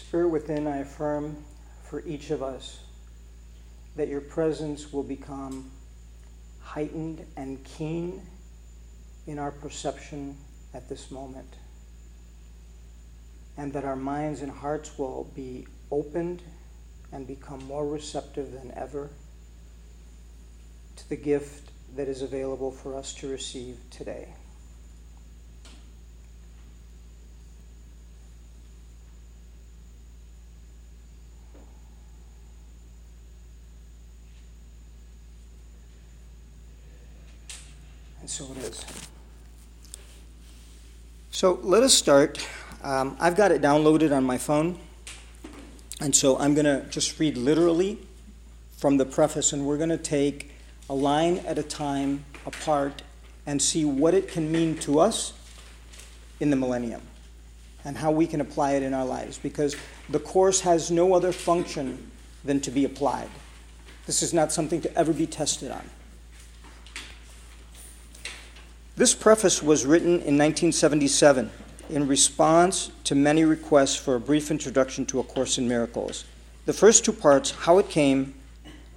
Spirit within, I affirm for each of us that your presence will become heightened and keen in our perception at this moment. And that our minds and hearts will be opened and become more receptive than ever to the gift that is available for us to receive today. And so it is. So let us start. Um, I've got it downloaded on my phone. And so I'm going to just read literally from the preface, and we're going to take a line at a time apart and see what it can mean to us in the millennium and how we can apply it in our lives because the course has no other function than to be applied. This is not something to ever be tested on. This preface was written in 1977 in response to many requests for a brief introduction to A Course in Miracles. The first two parts, how it came,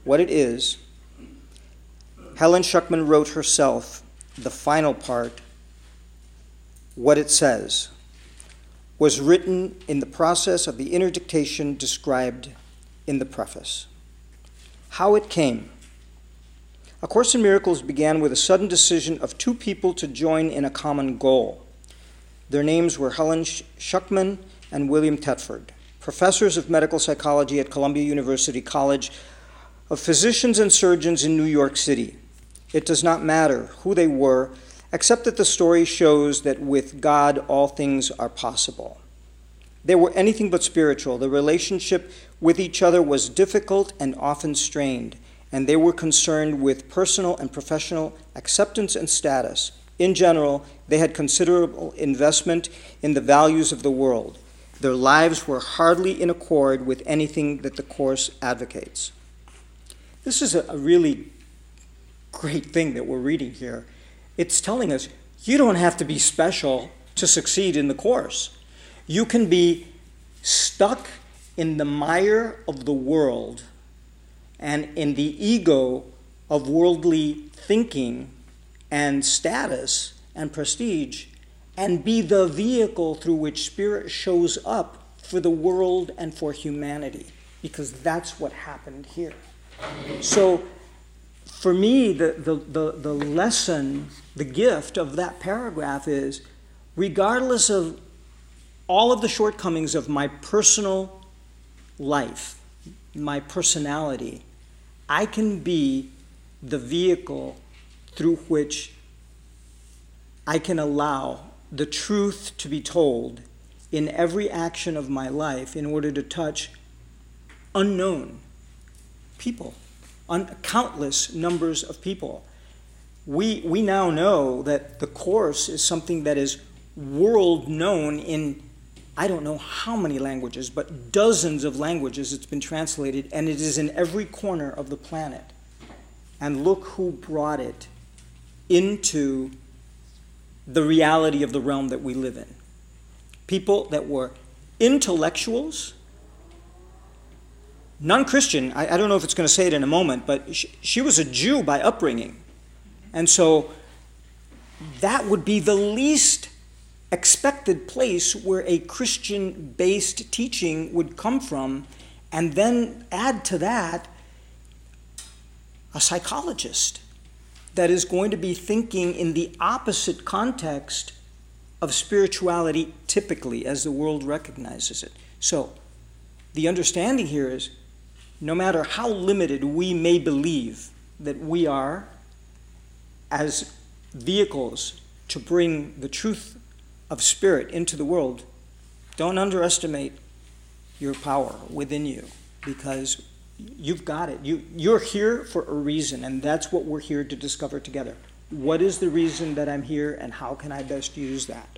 what it is, Helen Schucman wrote herself. The final part, what it says, was written in the process of the inner dictation described in the preface. How it came. A Course in Miracles began with a sudden decision of two people to join in a common goal. Their names were Helen Schucman and William Thetford, professors of medical psychology at Columbia University College of Physicians and Surgeons in New York City. It does not matter who they were, except that the story shows that with God all things are possible. They were anything but spiritual. The relationship with each other was difficult and often strained, and they were concerned with personal and professional acceptance and status. In general, they had considerable investment in the values of the world. Their lives were hardly in accord with anything that the Course advocates. This is a, really great thing that we're reading here. It's telling us you don't have to be special to succeed in the Course. You can be stuck in the mire of the world and in the ego of worldly thinking and status and prestige and be the vehicle through which spirit shows up for the world and for humanity because that's what happened here. So for me the, the, the, the lesson the gift of that paragraph is regardless of all of the shortcomings of my personal life my personality i can be the vehicle through which I can allow the truth to be told in every action of my life in order to touch unknown people, un- countless numbers of people. We, we now know that the Course is something that is world known in I don't know how many languages, but dozens of languages it's been translated, and it is in every corner of the planet. And look who brought it into the reality of the realm that we live in. People that were intellectuals, non Christian, I, I, don't know if it's going to say it in a moment, but she, she was a Jew by upbringing. And so that would be the least expected place where a Christian based teaching would come from. And then add to that a psychologist that is going to be thinking in the opposite context of spirituality typically as the world recognizes it. So, the understanding here is no matter how limited we may believe that we are as vehicles to bring the truth of spirit into the world, don't underestimate your power within you because you've got it. You, you're here for a reason, and that's what we're here to discover together. What is the reason that I'm here, and how can I best use that?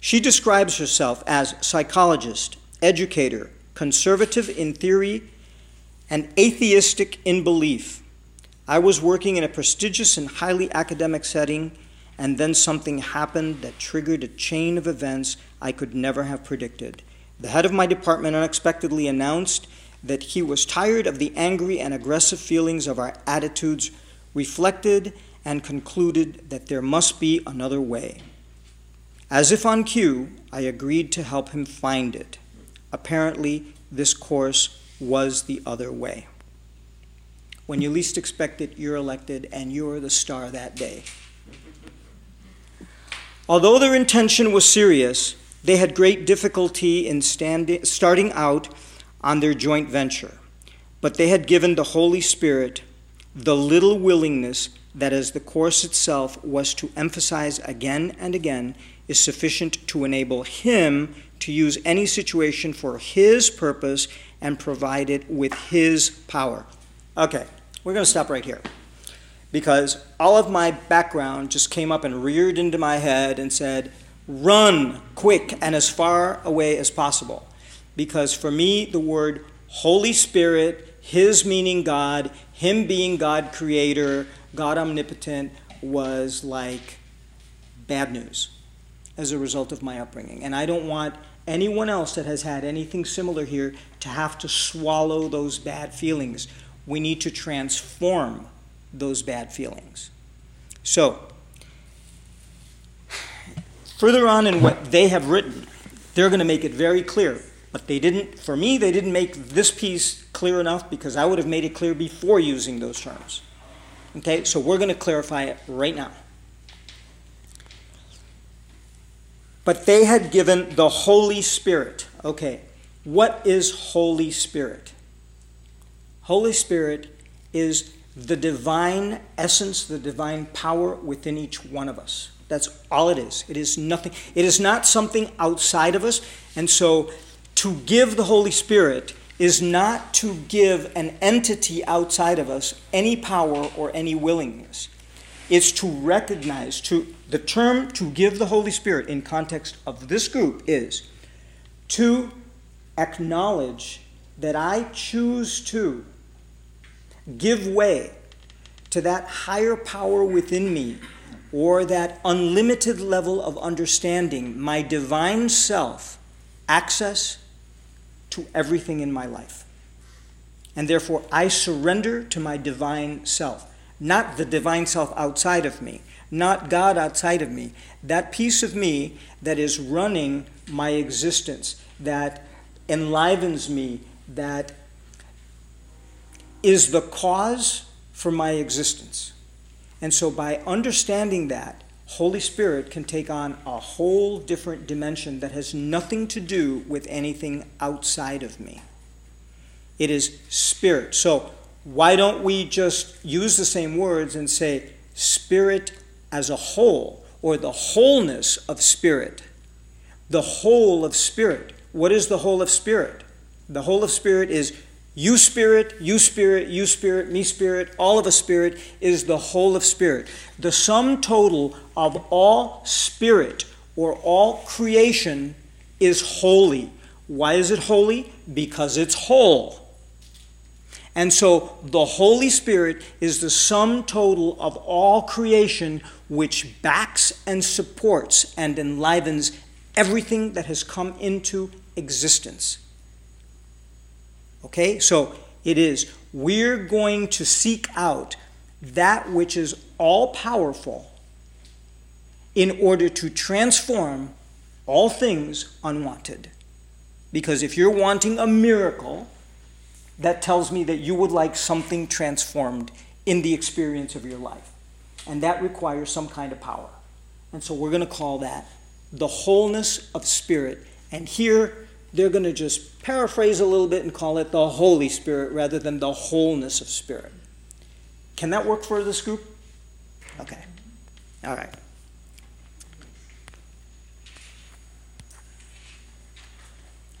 She describes herself as psychologist, educator, conservative in theory, and atheistic in belief. I was working in a prestigious and highly academic setting and then something happened that triggered a chain of events I could never have predicted. The head of my department unexpectedly announced that he was tired of the angry and aggressive feelings of our attitudes, reflected, and concluded that there must be another way. As if on cue, I agreed to help him find it. Apparently, this course was the other way. When you least expect it, you're elected, and you're the star that day. Although their intention was serious, they had great difficulty in starting out on their joint venture. But they had given the Holy Spirit the little willingness that, as the course itself was to emphasize again and again, is sufficient to enable Him to use any situation for His purpose and provide it with His power. Okay, we're going to stop right here because all of my background just came up and reared into my head and said, run quick and as far away as possible. Because for me, the word Holy Spirit, His meaning God, Him being God creator, God omnipotent, was like bad news as a result of my upbringing. And I don't want anyone else that has had anything similar here to have to swallow those bad feelings. We need to transform those bad feelings. So, further on in what they have written, they're going to make it very clear. But they didn't, for me, they didn't make this piece clear enough because I would have made it clear before using those terms. Okay, so we're going to clarify it right now. But they had given the Holy Spirit. Okay, what is Holy Spirit? Holy Spirit is the divine essence, the divine power within each one of us. That's all it is. It is nothing. It is not something outside of us. And so to give the Holy Spirit is not to give an entity outside of us any power or any willingness. It's to recognize, to the term to give the Holy Spirit in context of this group is to acknowledge that I choose to give way to that higher power within me or that unlimited level of understanding, my divine self, access to everything in my life. And therefore, I surrender to my divine self, not the divine self outside of me, not God outside of me, that piece of me that is running my existence, that enlivens me, that is the cause for my existence. And so, by understanding that, Holy Spirit can take on a whole different dimension that has nothing to do with anything outside of me. It is spirit. So, why don't we just use the same words and say spirit as a whole, or the wholeness of spirit? The whole of spirit. What is the whole of spirit? The whole of spirit is you spirit, you spirit, you spirit, me spirit, all of a spirit is the whole of spirit. The sum total of all spirit or all creation is holy. Why is it holy? Because it's whole. And so the Holy Spirit is the sum total of all creation, which backs and supports and enlivens everything that has come into existence. Okay? So it is, we're going to seek out that which is all powerful in order to transform all things unwanted. Because if you're wanting a miracle, that tells me that you would like something transformed in the experience of your life. And that requires some kind of power. And so we're going to call that the wholeness of spirit. And here they're going to just paraphrase a little bit and call it the Holy Spirit rather than the wholeness of spirit. Can that work for this group? Okay. All right.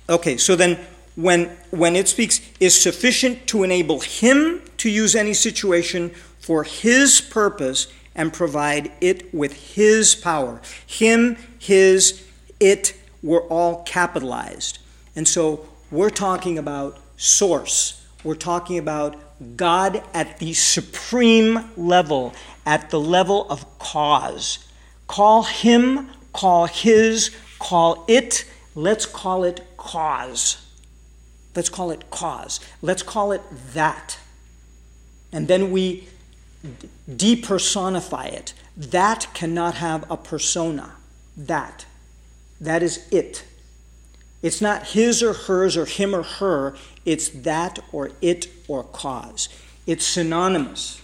Okay, so then when, when it speaks, is sufficient to enable him to use any situation for his purpose and provide it with his power. Him, his, it were all capitalized. And so we're talking about source. We're talking about God at the supreme level, at the level of cause. Call him, call his, call it, let's call it cause. Let's call it cause. Let's call it that. And then we depersonify it. That cannot have a persona. That. That is it. It's not his or hers or him or her. It's that or it or cause. It's synonymous.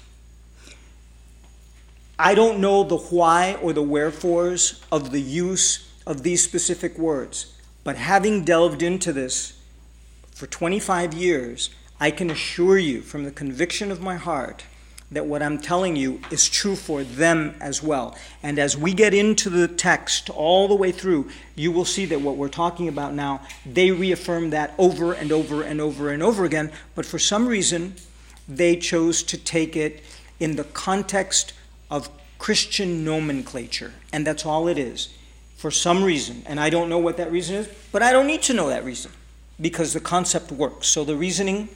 I don't know the why or the wherefores of the use of these specific words, but having delved into this for 25 years, I can assure you from the conviction of my heart that what I'm telling you is true for them as well. And as we get into the text all the way through, you will see that what we're talking about now, they reaffirm that over and over and over and over again. But for some reason, they chose to take it in the context of Christian nomenclature. And that's all it is. For some reason. And I don't know what that reason is, but I don't need to know that reason because the concept works. So the reasoning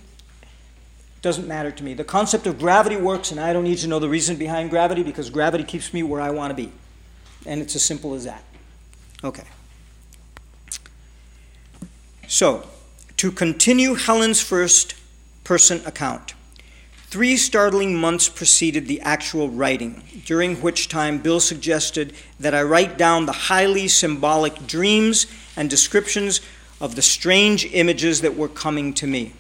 doesn't matter to me. The concept of gravity works, and I don't need to know the reason behind gravity because gravity keeps me where I want to be. And it's as simple as that. Okay. So, to continue Helen's first person account. Three startling months preceded the actual writing, during which time Bill suggested that I write down the highly symbolic dreams and descriptions of the strange images that were coming to me.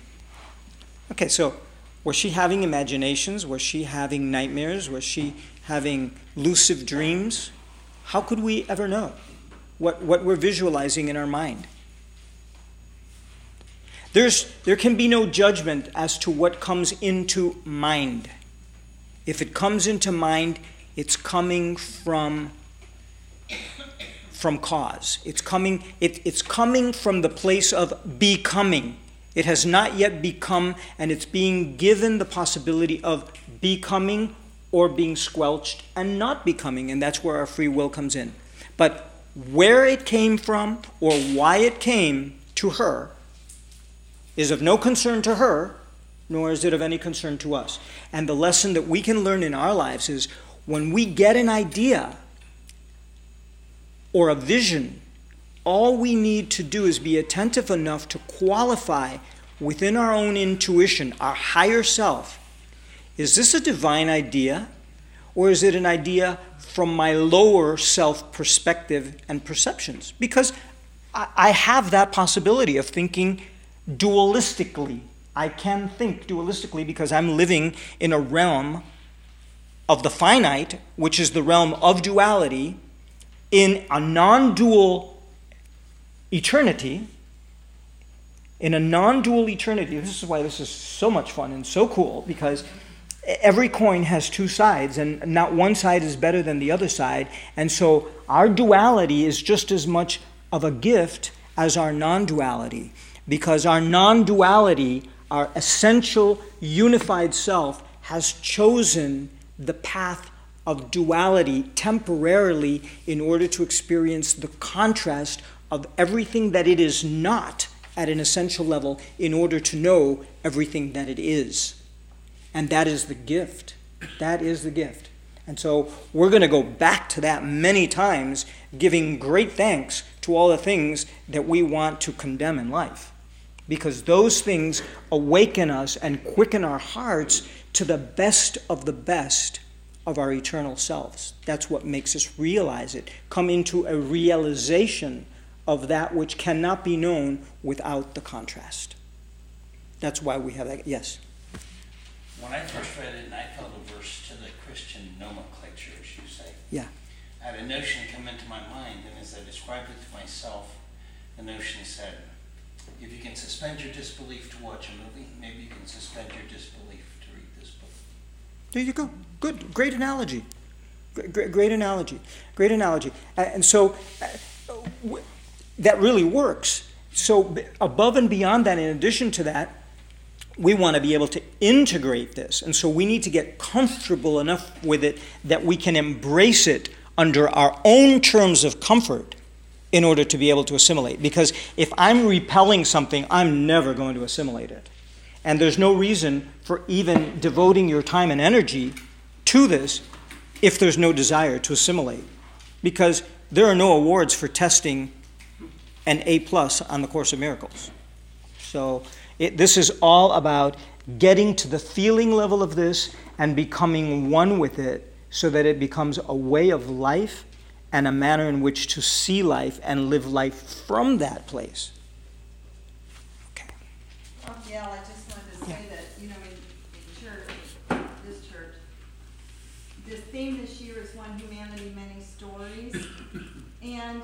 Okay, so was she having imaginations? Was she having nightmares? Was she having lucid dreams? How could we ever know what, what we're visualizing in our mind? There's, there can be no judgment as to what comes into mind. If it comes into mind, it's coming from, from cause. It's coming, it, it's coming from the place of becoming. It has not yet become, and it's being given the possibility of becoming or being squelched and not becoming, and that's where our free will comes in. But where it came from or why it came to her is of no concern to her, nor is it of any concern to us. And the lesson that we can learn in our lives is when we get an idea or a vision all we need to do is be attentive enough to qualify within our own intuition, our higher self. Is this a divine idea? Or is it an idea from my lower self perspective and perceptions? Because I have that possibility of thinking dualistically. I can think dualistically because I'm living in a realm of the finite, which is the realm of duality, in a non dual eternity, in a non dual eternity, this is why this is so much fun and so cool because every coin has two sides and not one side is better than the other side. And so our duality is just as much of a gift as our non duality because our non duality, our essential unified self, has chosen the path of duality temporarily in order to experience the contrast of everything that it is not at an essential level in order to know everything that it is. And that is the gift. That is the gift. And so we're going to go back to that many times, giving great thanks to all the things that we want to condemn in life. Because those things awaken us and quicken our hearts to the best of the best of our eternal selves. That's what makes us realize it, come into a realization of that which cannot be known without the contrast. That's why we have that. Yes? When I first read it and I felt averse to the Christian nomenclature, as you say, yeah. I had a notion come into my mind, and as I described it to myself, the notion said, if you can suspend your disbelief to watch a movie, maybe you can suspend your disbelief to read this book. There you go. Good. Great analogy. Great, great analogy. Great analogy. And so, uh, that really works. So, above and beyond that, in addition to that, we want to be able to integrate this. And so, we need to get comfortable enough with it that we can embrace it under our own terms of comfort in order to be able to assimilate. Because if I'm repelling something, I'm never going to assimilate it. And there's no reason for even devoting your time and energy to this if there's no desire to assimilate. because there are no awards for testing an A plus on the Course of Miracles. So it, this is all about getting to the feeling level of this and becoming one with it so that it becomes a way of life and a manner in which to see life and live life from that place. Okay. Well, yeah, I just wanted to say yeah. that, you know, in, in church, this church, the theme this year is One Humanity, Many Stories. and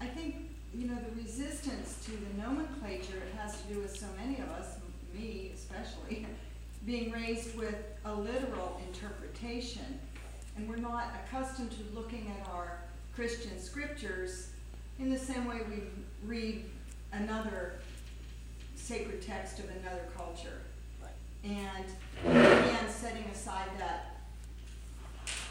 I think, you know, the resistance to the nomenclature, it has to do with so many of us, me especially, being raised with a literal interpretation. And we're not accustomed to looking at our Christian scriptures in the same way we read another sacred text of another culture. And again, setting aside that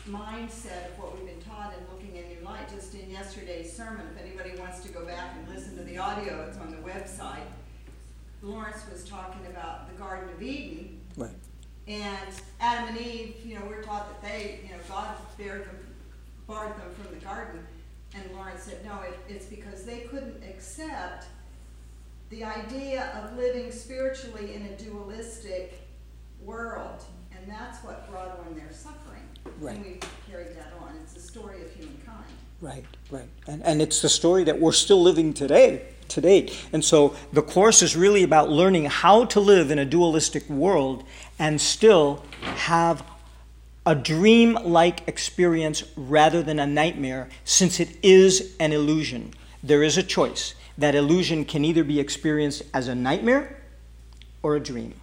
mindset of what we've been taught and looking in new light. Just in yesterday's sermon, if anybody wants to go back and listen to the audio, it's on the website. Lawrence was talking about the Garden of Eden. Right. And Adam and Eve, you know, we're taught that they, you know, God bared them barred them from the garden. And Lawrence said, no, it, it's because they couldn't accept the idea of living spiritually in a dualistic world. And that's what brought on their suffering. Right. And we carried that on. It's the story of humankind. Right, right. And, and it's the story that we're still living today, to date. And so the course is really about learning how to live in a dualistic world and still have a dream like experience rather than a nightmare, since it is an illusion. There is a choice. That illusion can either be experienced as a nightmare or a dream.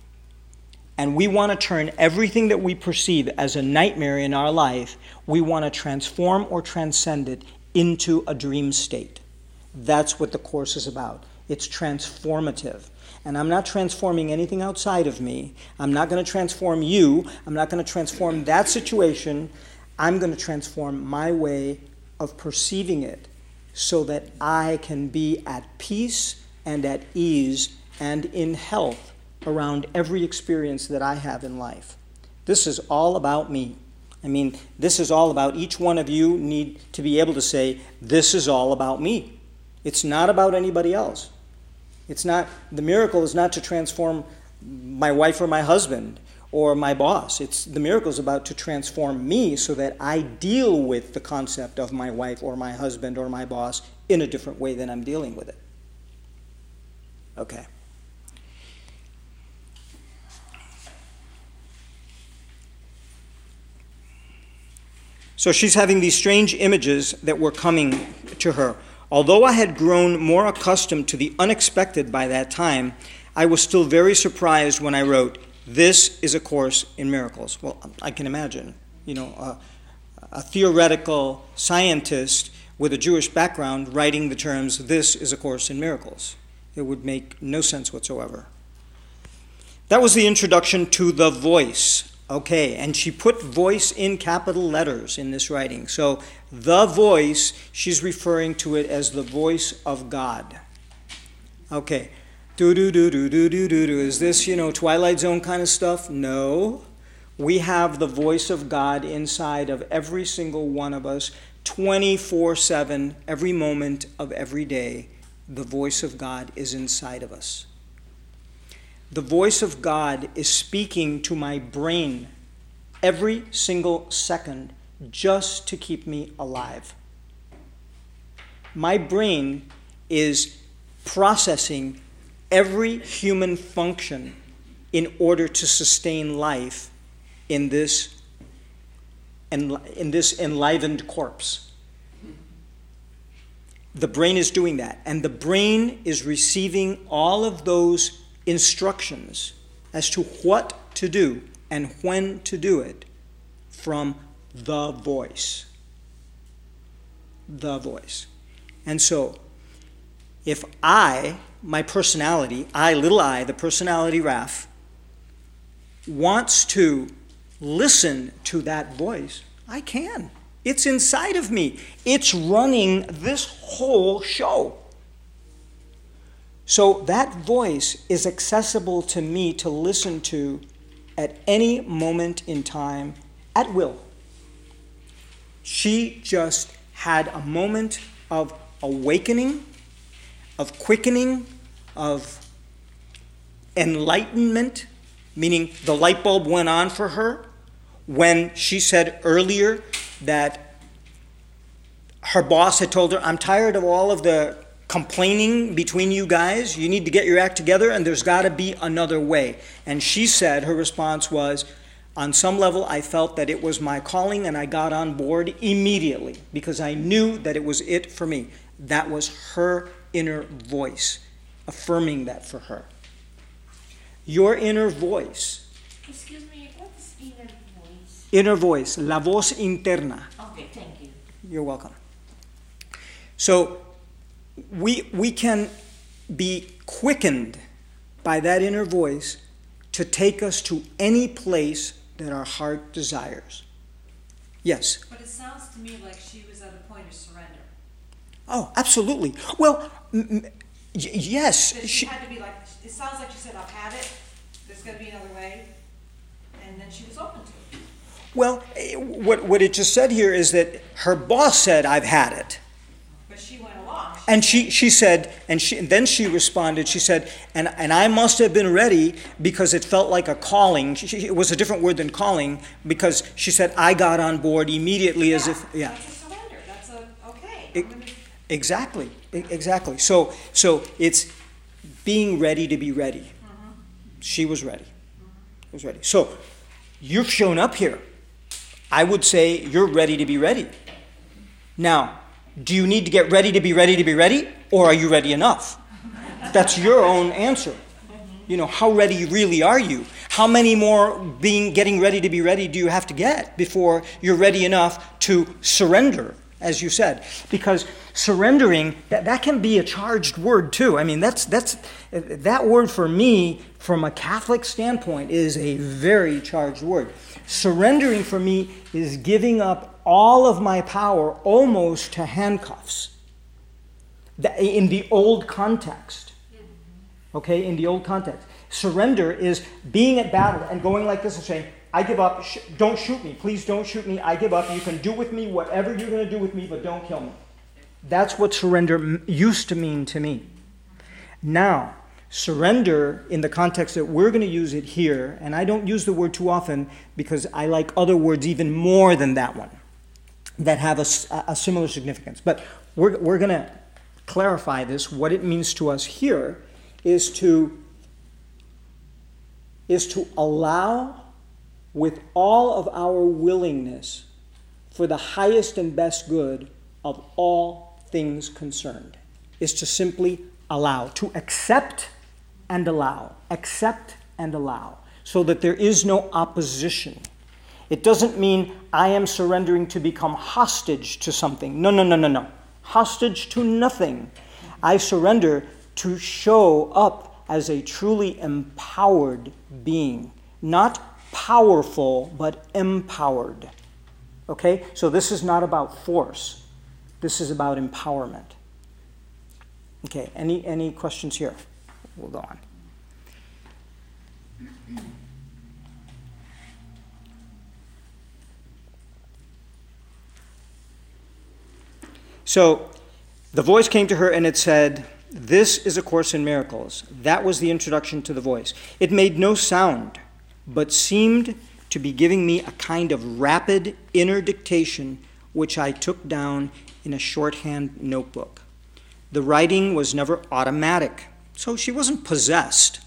And we want to turn everything that we perceive as a nightmare in our life, we want to transform or transcend it into a dream state. That's what the Course is about. It's transformative and I'm not transforming anything outside of me. I'm not going to transform you. I'm not going to transform that situation. I'm going to transform my way of perceiving it so that I can be at peace and at ease and in health around every experience that I have in life. This is all about me. I mean, this is all about each one of you need to be able to say, This is all about me. It's not about anybody else. It's not, the miracle is not to transform my wife or my husband or my boss. It's the miracle is about to transform me so that I deal with the concept of my wife or my husband or my boss in a different way than I'm dealing with it. Okay. So she's having these strange images that were coming to her. Although I had grown more accustomed to the unexpected by that time, I was still very surprised when I wrote, This is a Course in Miracles. Well, I can imagine, you know, a, a theoretical scientist with a Jewish background writing the terms, This is a Course in Miracles. It would make no sense whatsoever. That was the introduction to the voice. Okay, and she put voice in capital letters in this writing. So the voice, she's referring to it as the voice of God. Okay. Do do do do do do do do. Is this, you know, Twilight Zone kind of stuff? No. We have the voice of God inside of every single one of us 24 7, every moment of every day. The voice of God is inside of us. The voice of God is speaking to my brain every single second just to keep me alive. My brain is processing every human function in order to sustain life in this, in this enlivened corpse. The brain is doing that, and the brain is receiving all of those instructions as to what to do and when to do it from the voice. The voice. And so, if I, my personality, I, little I, the personality Raf, wants to listen to that voice, I can. It's inside of me. It's running this whole show. So that voice is accessible to me to listen to at any moment in time at will. She just had a moment of awakening, of quickening, of enlightenment, meaning the light bulb went on for her when she said earlier that her boss had told her, I'm tired of all of the complaining between you guys. You need to get your act together, and there's got to be another way. And she said, her response was, on some level, I felt that it was my calling, and I got on board immediately because I knew that it was it for me. That was her inner voice affirming that for her. Your inner voice. Excuse me, what is inner voice? Inner voice, la voz interna. Okay, thank you. You're welcome. So we, we can be quickened by that inner voice to take us to any place that our heart desires. Yes. But it sounds to me like she was at a point of surrender. Oh, absolutely. Well, m- m- y- yes. She She, had to be like, it sounds like she said, I've had it, there's gonna be another way, and then she was open to it. well, eh, what, what it just said here is that her boss said, I've had it. But she went along. And she, she said, and, she, and then she responded, she said, and, and I must have been ready because it felt like a calling. She, she- it was a different word than calling because she said, I got on board immediately as if, yeah. That's a surrender, that's a, okay, It- gonna, Exactly, exactly. So, so it's being ready to be ready. Mm-hmm. She was ready. Was ready. So, you've shown up here. I would say you're ready to be ready. Now, do you need to get ready to be ready to be ready, or are you ready enough? That's your own answer. You know, how ready really are you? How many more being getting ready to be ready do you have to get before you're ready enough to surrender, as you said? Because surrendering, that, that can be a charged word too. I mean, that's that's that word for me, from a Catholic standpoint, is a very charged word. Surrendering for me is giving up all of my power almost to handcuffs. In the old context okay, in the old context. Surrender is being at battle and going like this and saying, I give up, sh- don't shoot me, please don't shoot me, I give up, you can do with me whatever you're going to do with me, but don't kill me. That's what surrender m- used to mean to me. Now, surrender in the context that we're going to use it here, and I don't use the word too often because I like other words even more than that one that have a similar significance. But we're, we're going to clarify this. What it means to us here is to is to allow with all of our willingness for the highest and best good of all things concerned is to simply allow to accept and allow accept and allow so that there is no opposition it doesn't mean i am surrendering to become hostage to something. No no no no no. Hostage to nothing. I surrender to show up as a truly empowered being. Not powerful but empowered. Okay? So this is not about force. This is about empowerment. Okay any any questions here? We'll go on So the voice came to her and it said, This is A Course in Miracles. That was the introduction to the voice. It made no sound, but seemed to be giving me a kind of rapid inner dictation, which I took down in a shorthand notebook. The writing was never automatic, so she wasn't possessed.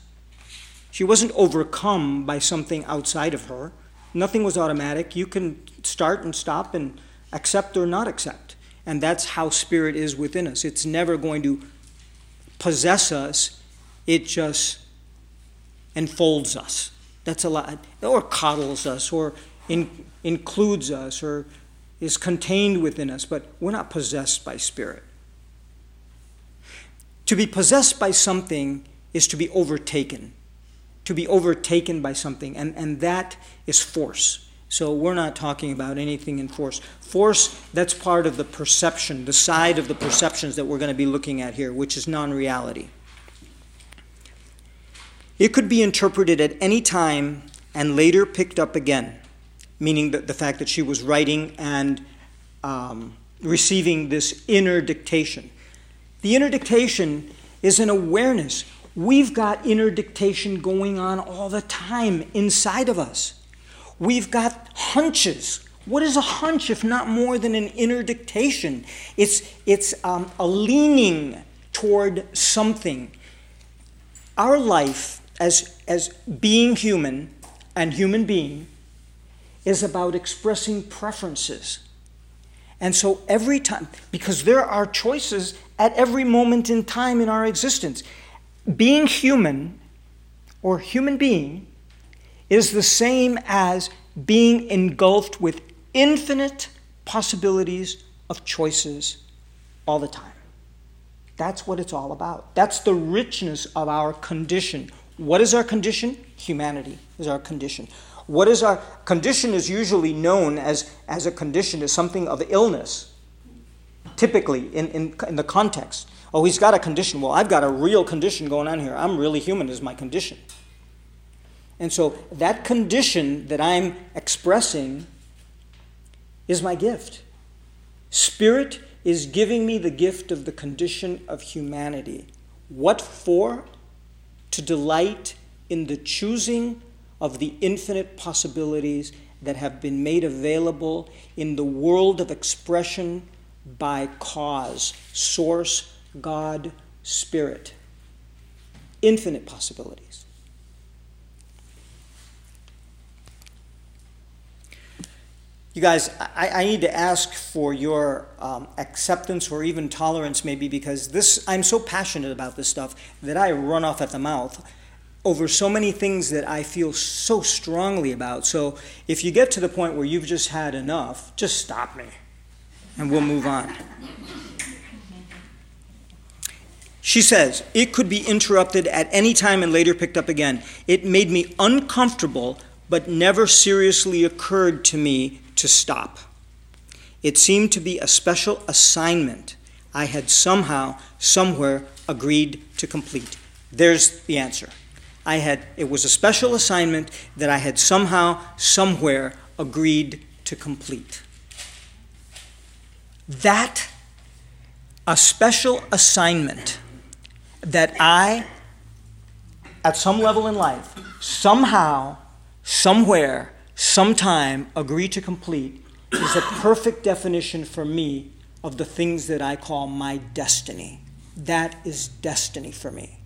She wasn't overcome by something outside of her. Nothing was automatic. You can start and stop and accept or not accept. And that's how spirit is within us. It's never going to possess us, it just enfolds us. That's a lot, or coddles us, or in, includes us, or is contained within us, but we're not possessed by spirit. To be possessed by something is to be overtaken. To be overtaken by something, and, and that is force. So we're not talking about anything in force. Force, that's part of the perception, the side of the perceptions that we're going to be looking at here, which is non reality. It could be interpreted at any time and later picked up again, meaning that the fact that she was writing and um, receiving this inner dictation. The inner dictation is an awareness. We've got inner dictation going on all the time inside of us. We've got hunches. What is a hunch if not more than an inner dictation? It's, it's um, a leaning toward something. Our life as, as being human and human being is about expressing preferences. And so every time, because there are choices at every moment in time in our existence, being human or human being is the same as being engulfed with infinite possibilities of choices all the time. That's what it's all about. That's the richness of our condition. What is our condition? Humanity is our condition. What is our condition is usually known as, as a condition as something of illness, typically in, in, in the context. Oh, he's got a condition. Well, I've got a real condition going on here. I'm really human, is my condition. And so that condition that I'm expressing is my gift. Spirit is giving me the gift of the condition of humanity. What for? To delight in the choosing of the infinite possibilities that have been made available in the world of expression by cause, source, God, Spirit. Infinite possibilities. You guys, I, I, need to ask for your um, acceptance or even tolerance, maybe, because this I'm so passionate about this stuff that I run off at the mouth over so many things that I feel so strongly about. So if you get to the point where you've just had enough, just stop me and we'll move on. She says, it could be interrupted at any time and later picked up again. It made me uncomfortable, but never seriously occurred to me to stop. It seemed to be a special assignment I had somehow, somewhere agreed to complete. There's the answer. I had, it was a special assignment that I had somehow, somewhere agreed to complete. That, a special assignment that I, at some level in life, somehow, somewhere, sometime agree to complete is a perfect definition for me of the things that I call my destiny. That is destiny for me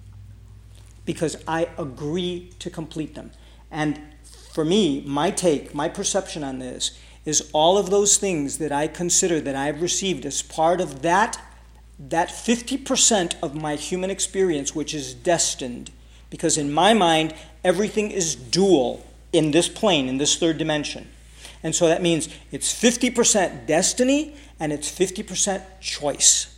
because I agree to complete them. And for me, my take, my perception on this is all of those things that I consider that I've received as part of that that 50% of my human experience which is destined because in my mind everything is dual in this plane in this third dimension. And so that means it's 50% destiny and it's 50% choice.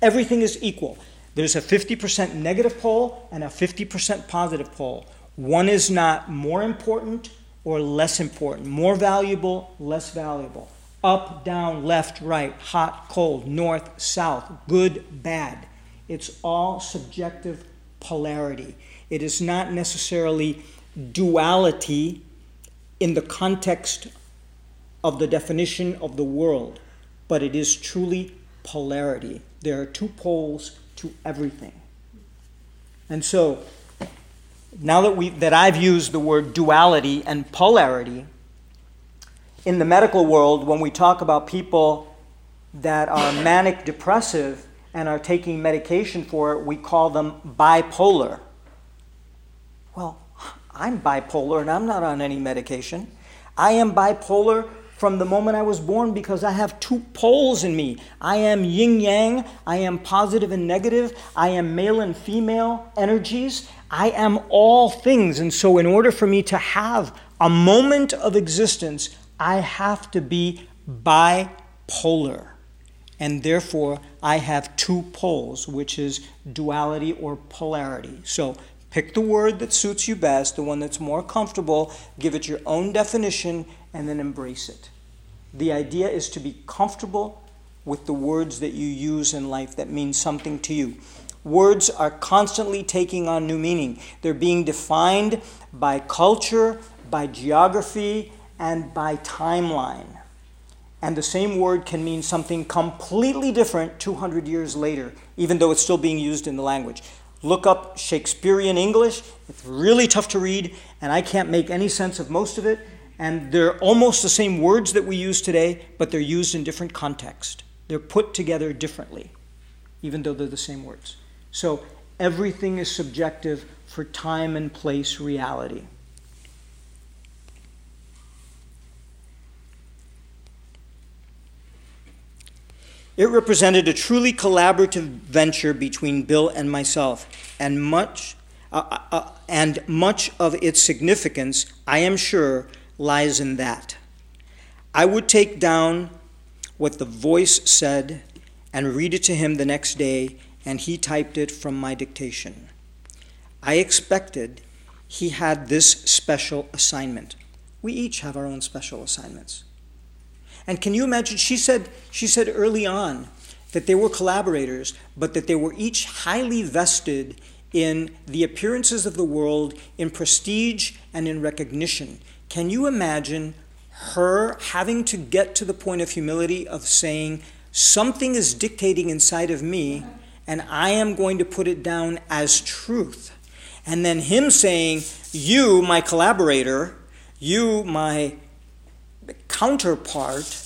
Everything is equal. There's a 50% negative pole and a 50% positive pole. One is not more important or less important, more valuable, less valuable. Up, down, left, right, hot, cold, north, south, good, bad. It's all subjective polarity. It is not necessarily duality in the context of the definition of the world, but it is truly polarity. There are two poles to everything. And so, now that, we, that I've used the word duality and polarity, in the medical world, when we talk about people that are manic depressive and are taking medication for it, we call them bipolar. Well, I'm bipolar and I'm not on any medication. I am bipolar from the moment I was born because I have two poles in me. I am yin yang, I am positive and negative, I am male and female energies, I am all things. And so, in order for me to have a moment of existence, I have to be bipolar. And therefore, I have two poles, which is duality or polarity. So, pick the word that suits you best, the one that's more comfortable, give it your own definition, and then embrace it. The idea is to be comfortable with the words that you use in life that mean something to you. Words are constantly taking on new meaning. They're being defined by culture, by geography, and by timeline. and the same word can mean something completely different 200 years later, even though it's still being used in the language. Look up Shakespearean English. It's really tough to read, and I can't make any sense of most of it. And they're almost the same words that we use today, but they're used in different context. They're put together differently, even though they're the same words. So everything is subjective for time and place reality. It represented a truly collaborative venture between Bill and myself, and much, uh, uh, uh, and much of its significance, I am sure, lies in that. I would take down what the voice said and read it to him the next day, and he typed it from my dictation. I expected he had this special assignment. We each have our own special assignments. And can you imagine? She said, she said early on that they were collaborators, but that they were each highly vested in the appearances of the world, in prestige, and in recognition. Can you imagine her having to get to the point of humility of saying, Something is dictating inside of me, and I am going to put it down as truth. And then him saying, You, my collaborator, you, my counterpart,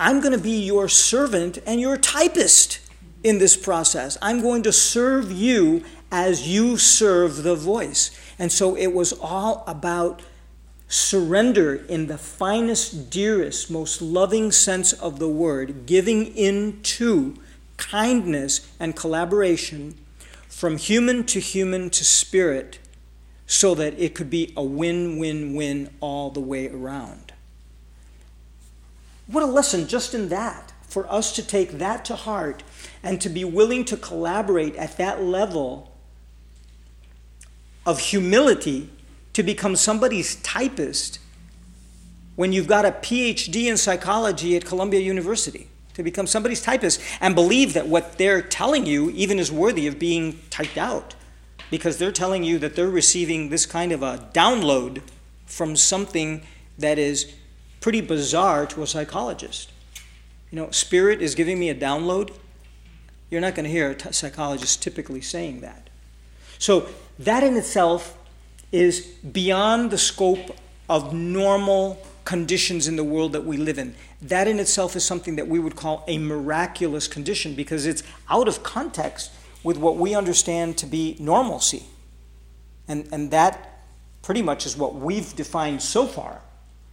I'm going to be your servant and your typist in this process. I'm going to serve you as you serve the voice. And so it was all about surrender in the finest, dearest, most loving sense of the word, giving in to kindness and collaboration from human to human to spirit so that it could be a win win win all the way around. What a lesson just in that for us to take that to heart and to be willing to collaborate at that level of humility to become somebody's typist when you've got a PhD in psychology at Columbia University. To become somebody's typist and believe that what they're telling you even is worthy of being typed out because they're telling you that they're receiving this kind of a download from something that is pretty bizarre to a psychologist. You know, spirit is giving me a download. You're not going to hear a t- psychologist typically saying that. So, that in itself is beyond the scope of normal conditions in the world that we live in. That in itself is something that we would call a miraculous condition because it's out of context with what we understand to be normalcy. And, and that pretty much is what we've defined so far,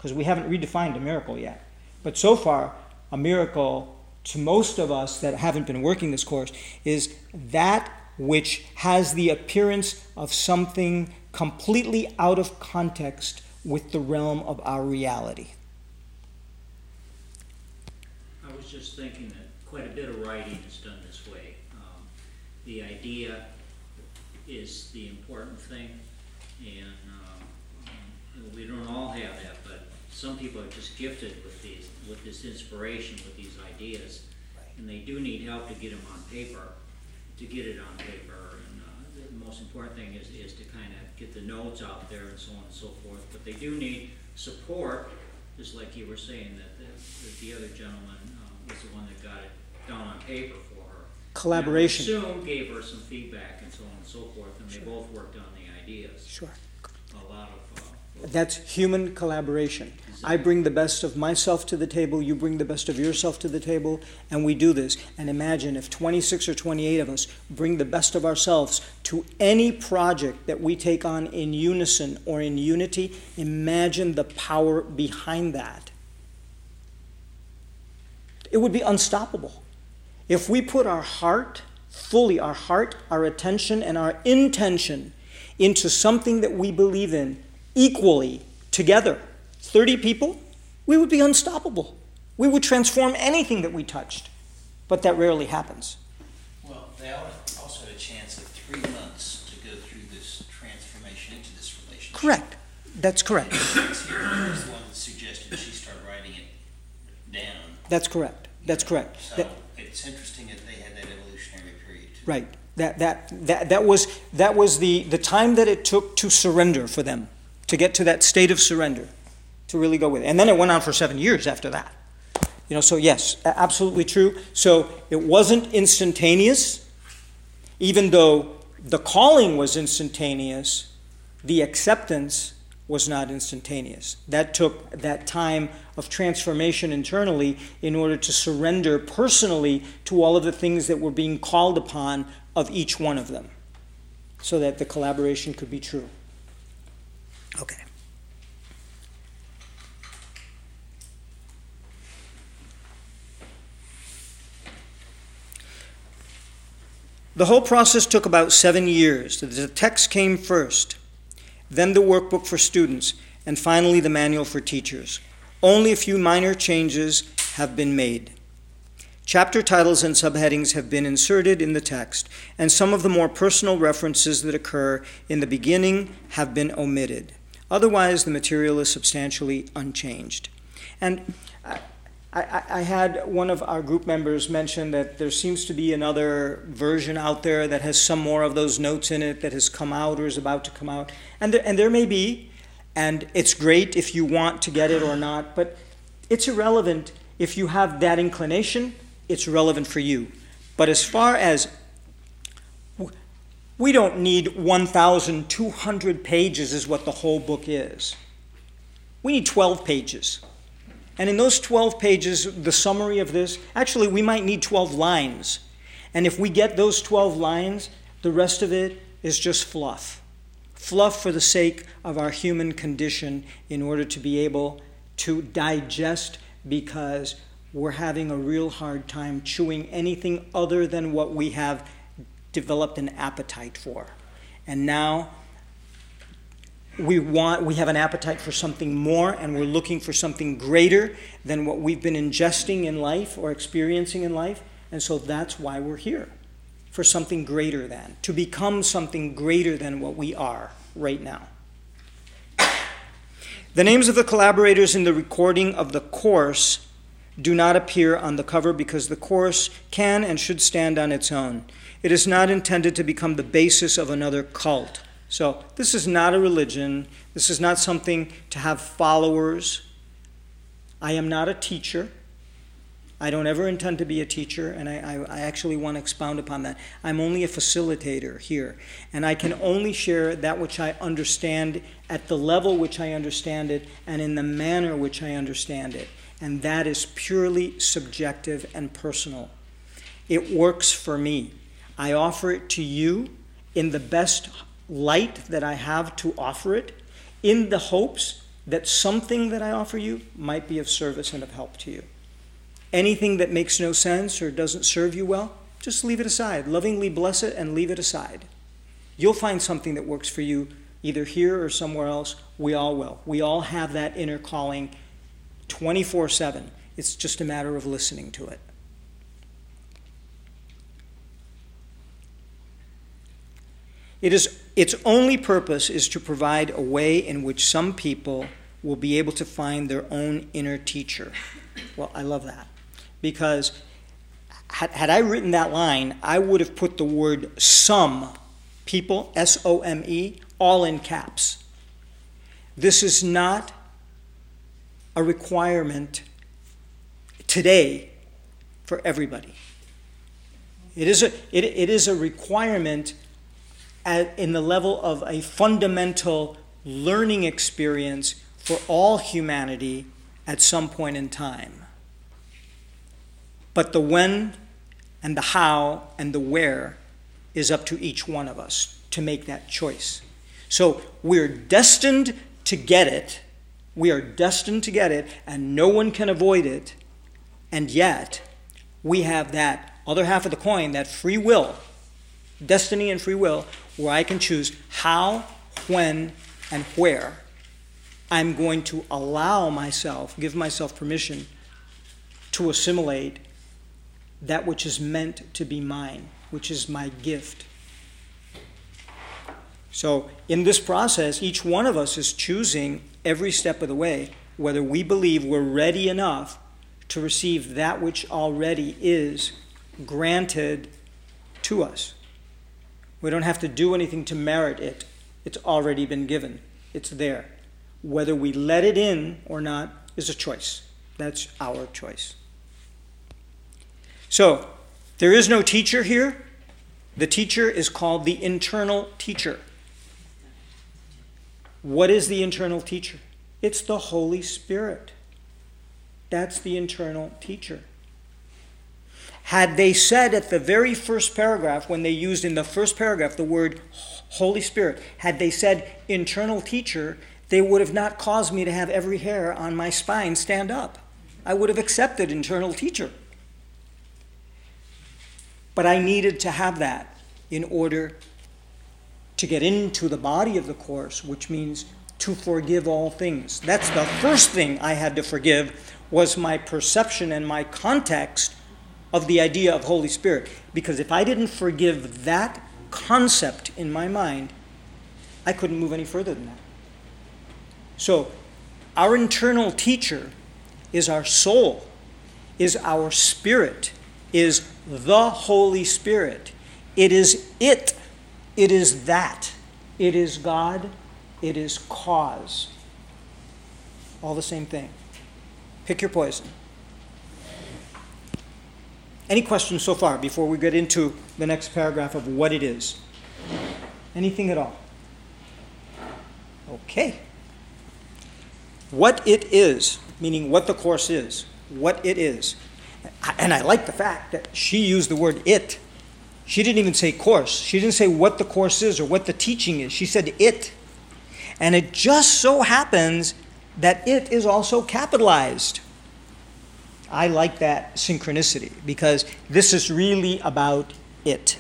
because we haven't redefined a miracle yet. But so far, a miracle to most of us that haven't been working this course is that which has the appearance of something completely out of context with the realm of our reality. I was just thinking that quite a bit of writing is done this way. Um, the idea is the important thing, and um, we don't all have that, but some people are just gifted with these, with this inspiration, with these ideas, and they do need help to get them on paper, to get it on paper. And uh, the most important thing is, is to kind of get the notes out there and so on and so forth. But they do need support, just like you were saying that the, that the other gentleman uh, was the one that got it down on paper for her. Collaboration. And Soon gave her some feedback and so on and so forth, and they both worked on the ideas. Sure. A lot of, uh, That's human collaboration. I bring the best of myself to the table, you bring the best of yourself to the table, and we do this. And imagine if 26 or 28 of us bring the best of ourselves to any project that we take on in unison or in unity, imagine the power behind that. It would be unstoppable. If we put our heart, fully our heart, our attention, and our intention into something that we believe in equally together, 30 people, we would be unstoppable. We would transform anything that we touched. But that rarely happens. Well, they al- also had a chance of three months to go through this transformation into this relationship. Correct. That's correct. Nancy was the one that suggested she start writing it down. That's correct. That's correct. So That- it's interesting that they had that evolutionary period. too. right. That, that, that, that was, that was the, the time that it took to surrender for them, to get to that state of surrender, to really go with it. And then it went on for seven years after that. You know, so yes, absolutely true. So it wasn't instantaneous, even though the calling was instantaneous, the acceptance was not instantaneous. That took that time of transformation internally in order to surrender personally to all of the things that were being called upon of each one of them so that the collaboration could be true. Okay. The whole process took about seven years. The text came first, then the workbook for students, and finally the manual for teachers. Only a few minor changes have been made. Chapter titles and subheadings have been inserted in the text, and some of the more personal references that occur in the beginning have been omitted. Otherwise, the material is substantially unchanged. And I, I, I had one of our group members mention that there seems to be another version out there that has some more of those notes in it that has come out or is about to come out. And there, and there may be, and it's great if you want to get it or not, but it's irrelevant if you have that inclination it's relevant for you. But as far as we don't need 1,200 pages, is what the whole book is. We need 12 pages. And in those 12 pages, the summary of this, actually, we might need 12 lines. And if we get those 12 lines, the rest of it is just fluff. Fluff for the sake of our human condition in order to be able to digest because we're having a real hard time chewing anything other than what we have developed an appetite for. And now we want we have an appetite for something more and we're looking for something greater than what we've been ingesting in life or experiencing in life. And so that's why we're here. For something greater than, to become something greater than what we are right now. The names of the collaborators in the recording of the course do not appear on the cover because the course can and should stand on its own. It is not intended to become the basis of another cult. So, this is not a religion. This is not something to have followers. I am not a teacher. I don't ever intend to be a teacher, and I, I, I, actually want to expound upon that. I'm only a facilitator here, and I can only share that which I understand at the level which I understand it and in the manner which I understand it and that is purely subjective and personal. It works for me. I offer it to you in the best light that I have to offer it, in the hopes that something that I offer you might be of service and of help to you. Anything that makes no sense or doesn't serve you well, just leave it aside. Lovingly bless it and leave it aside. You'll find something that works for you either here or somewhere else. We all will. We all have that inner calling 24 7. It's just a matter of listening to it. It is, its only purpose is to provide a way in which some people will be able to find their own inner teacher. Well, I love that. Because had, had I written that line, I would have put the word some people, S O M E, all in caps. This is not a requirement today for everybody. It is a, it, it is a requirement at, in the level of a fundamental learning experience for all humanity at some point in time. But the when and the how and the where is up to each one of us to make that choice. So we're destined to get it we are destined to get it, and no one can avoid it. And yet, we have that other half of the coin, that free will, destiny and free will, where I can choose how, when, and where I'm going to allow myself, give myself permission to assimilate that which is meant to be mine, which is my gift. So, in this process, each one of us is choosing every step of the way whether we believe we're ready enough to receive that which already is granted to us. We don't have to do anything to merit it, it's already been given, it's there. Whether we let it in or not is a choice. That's our choice. So, there is no teacher here. The teacher is called the internal teacher. What is the internal teacher? It's the Holy Spirit. That's the internal teacher. Had they said at the very first paragraph, when they used in the first paragraph the word Holy Spirit, had they said internal teacher, they would have not caused me to have every hair on my spine stand up. I would have accepted internal teacher. But I needed to have that in order to get into the body of the course, which means to forgive all things. That's the first thing I had to forgive was my perception and my context of the idea of Holy Spirit. Because if I didn't forgive that concept in my mind, I couldn't move any further than that. So, our internal teacher is our soul, is our spirit, is the Holy Spirit. It is it. It is that. It is God. It is cause. All the same thing. Pick your poison. Any questions so far before we get into the next paragraph of what it is? Anything at all? Okay. What it is, meaning what the course is, what it is. And I like the fact that she used the word it. She didn't even say course. She didn't say what the course is or what the teaching is. She said it. And it just so happens that it is also capitalized. I like that synchronicity because this is really about it.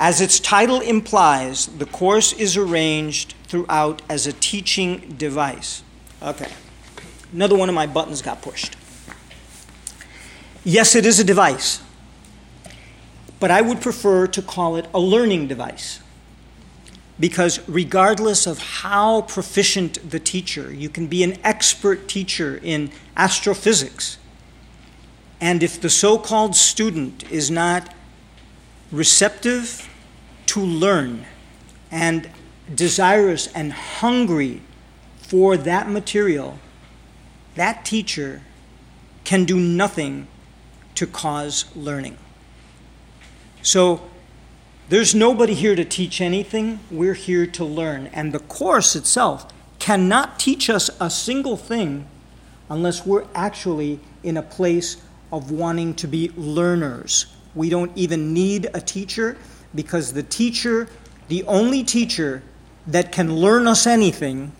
As its title implies, the course is arranged throughout as a teaching device. Okay. Another one of my buttons got pushed. Yes, it is a device, but I would prefer to call it a learning device. Because regardless of how proficient the teacher, you can be an expert teacher in astrophysics. And if the so called student is not receptive to learn and desirous and hungry for that material, that teacher can do nothing to cause learning. So there's nobody here to teach anything. We're here to learn. And the course itself cannot teach us a single thing unless we're actually in a place of wanting to be learners. We don't even need a teacher because the teacher, the only teacher that can learn us anything,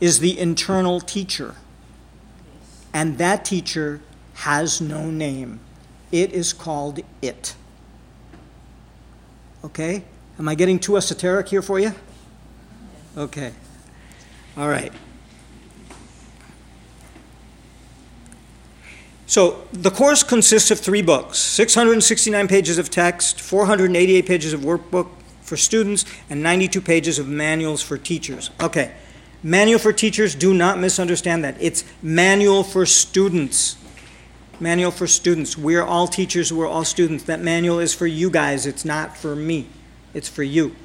is the internal teacher. And that teacher has no name. It is called it. Okay? Am I getting too esoteric here for you? Okay. All right. So the course consists of three books 669 pages of text, 488 pages of workbook for students, and 92 pages of manuals for teachers. Okay. Manual for teachers, do not misunderstand that. It's manual for students. Manual for students. We're all teachers, we're all students. That manual is for you guys, it's not for me, it's for you.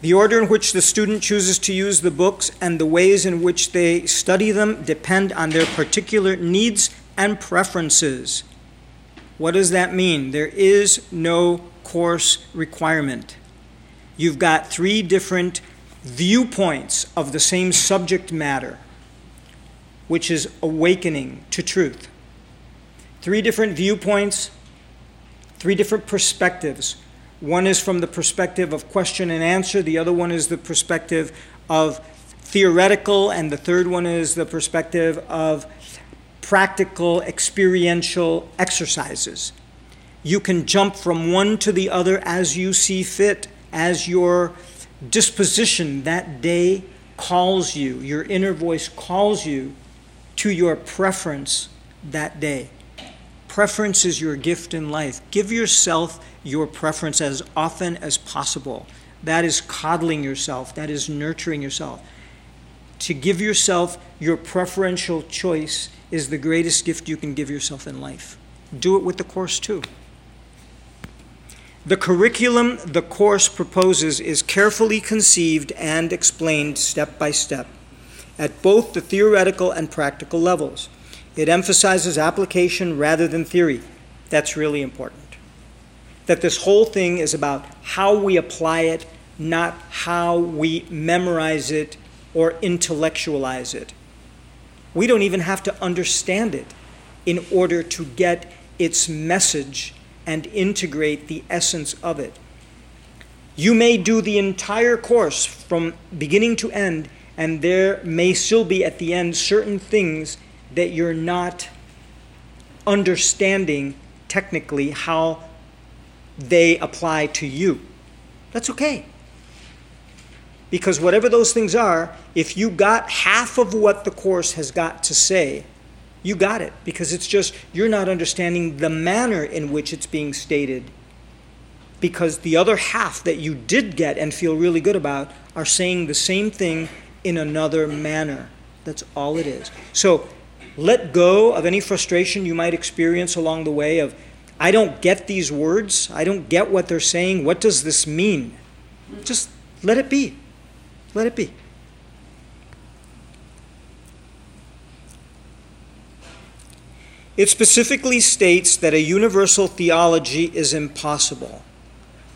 The order in which the student chooses to use the books and the ways in which they study them depend on their particular needs and preferences. What does that mean? There is no course requirement. You've got three different viewpoints of the same subject matter, which is awakening to truth. Three different viewpoints, three different perspectives. One is from the perspective of question and answer, the other one is the perspective of theoretical, and the third one is the perspective of practical, experiential exercises. You can jump from one to the other as you see fit, as your disposition that day calls you, your inner voice calls you to your preference that day. Preference is your gift in life. Give yourself your preference as often as possible. That is coddling yourself, that is nurturing yourself. To give yourself your preferential choice is the greatest gift you can give yourself in life. Do it with the course too. The curriculum the course proposes is carefully conceived and explained step by step at both the theoretical and practical levels. It emphasizes application rather than theory. That's really important. That this whole thing is about how we apply it, not how we memorize it or intellectualize it. We don't even have to understand it in order to get its message and integrate the essence of it. You may do the entire course from beginning to end, and there may still be at the end certain things that you're not understanding technically how they apply to you. That's okay. Because whatever those things are, if you got half of what the course has got to say, you got it. Because it's just you're not understanding the manner in which it's being stated. Because the other half that you did get and feel really good about are saying the same thing in another manner. That's all it is. So let go of any frustration you might experience along the way of, I don't get these words. I don't get what they're saying. What does this mean? Just let it be. Let it be. It specifically states that a universal theology is impossible,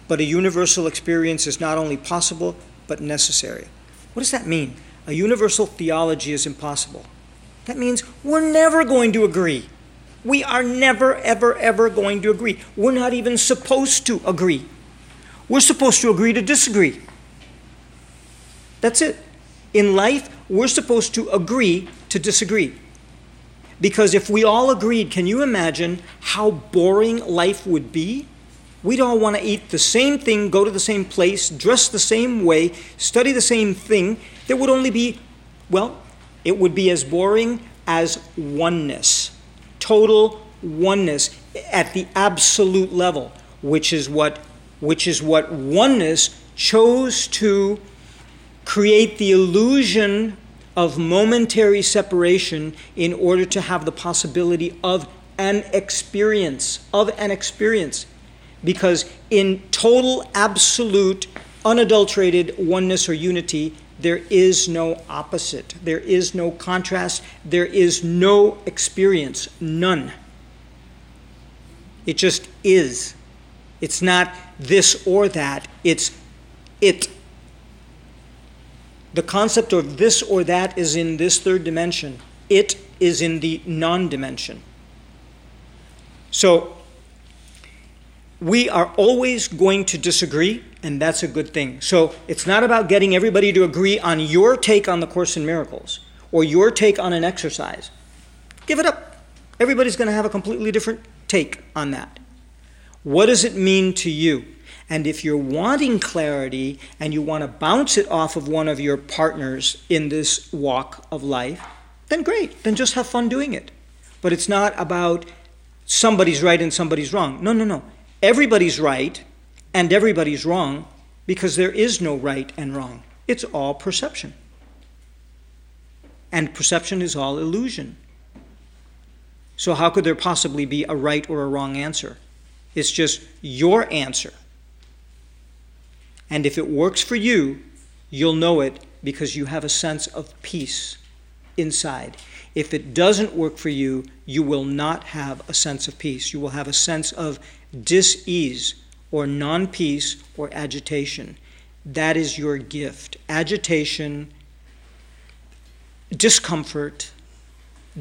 but a universal experience is not only possible, but necessary. What does that mean? A universal theology is impossible. That means we're never going to agree. We are never, ever, ever going to agree. We're not even supposed to agree. We're supposed to agree to disagree. That's it. In life, we're supposed to agree to disagree. Because if we all agreed, can you imagine how boring life would be? We'd all want to eat the same thing, go to the same place, dress the same way, study the same thing. There would only be, well, it would be as boring as oneness, total oneness at the absolute level, which is what, which is what oneness chose to create the illusion of momentary separation in order to have the possibility of an experience, of an experience. Because in total, absolute, unadulterated oneness or unity, there is no opposite. There is no contrast. There is no experience. None. It just is. It's not this or that. It's it. The concept of this or that is in this third dimension, it is in the non dimension. So, we are always going to disagree, and that's a good thing. So, it's not about getting everybody to agree on your take on the Course in Miracles or your take on an exercise. Give it up. Everybody's going to have a completely different take on that. What does it mean to you? And if you're wanting clarity and you want to bounce it off of one of your partners in this walk of life, then great. Then just have fun doing it. But it's not about somebody's right and somebody's wrong. No, no, no. Everybody's right and everybody's wrong because there is no right and wrong. It's all perception. And perception is all illusion. So, how could there possibly be a right or a wrong answer? It's just your answer. And if it works for you, you'll know it because you have a sense of peace inside. If it doesn't work for you, you will not have a sense of peace. You will have a sense of dis ease or non peace or agitation. That is your gift. Agitation, discomfort,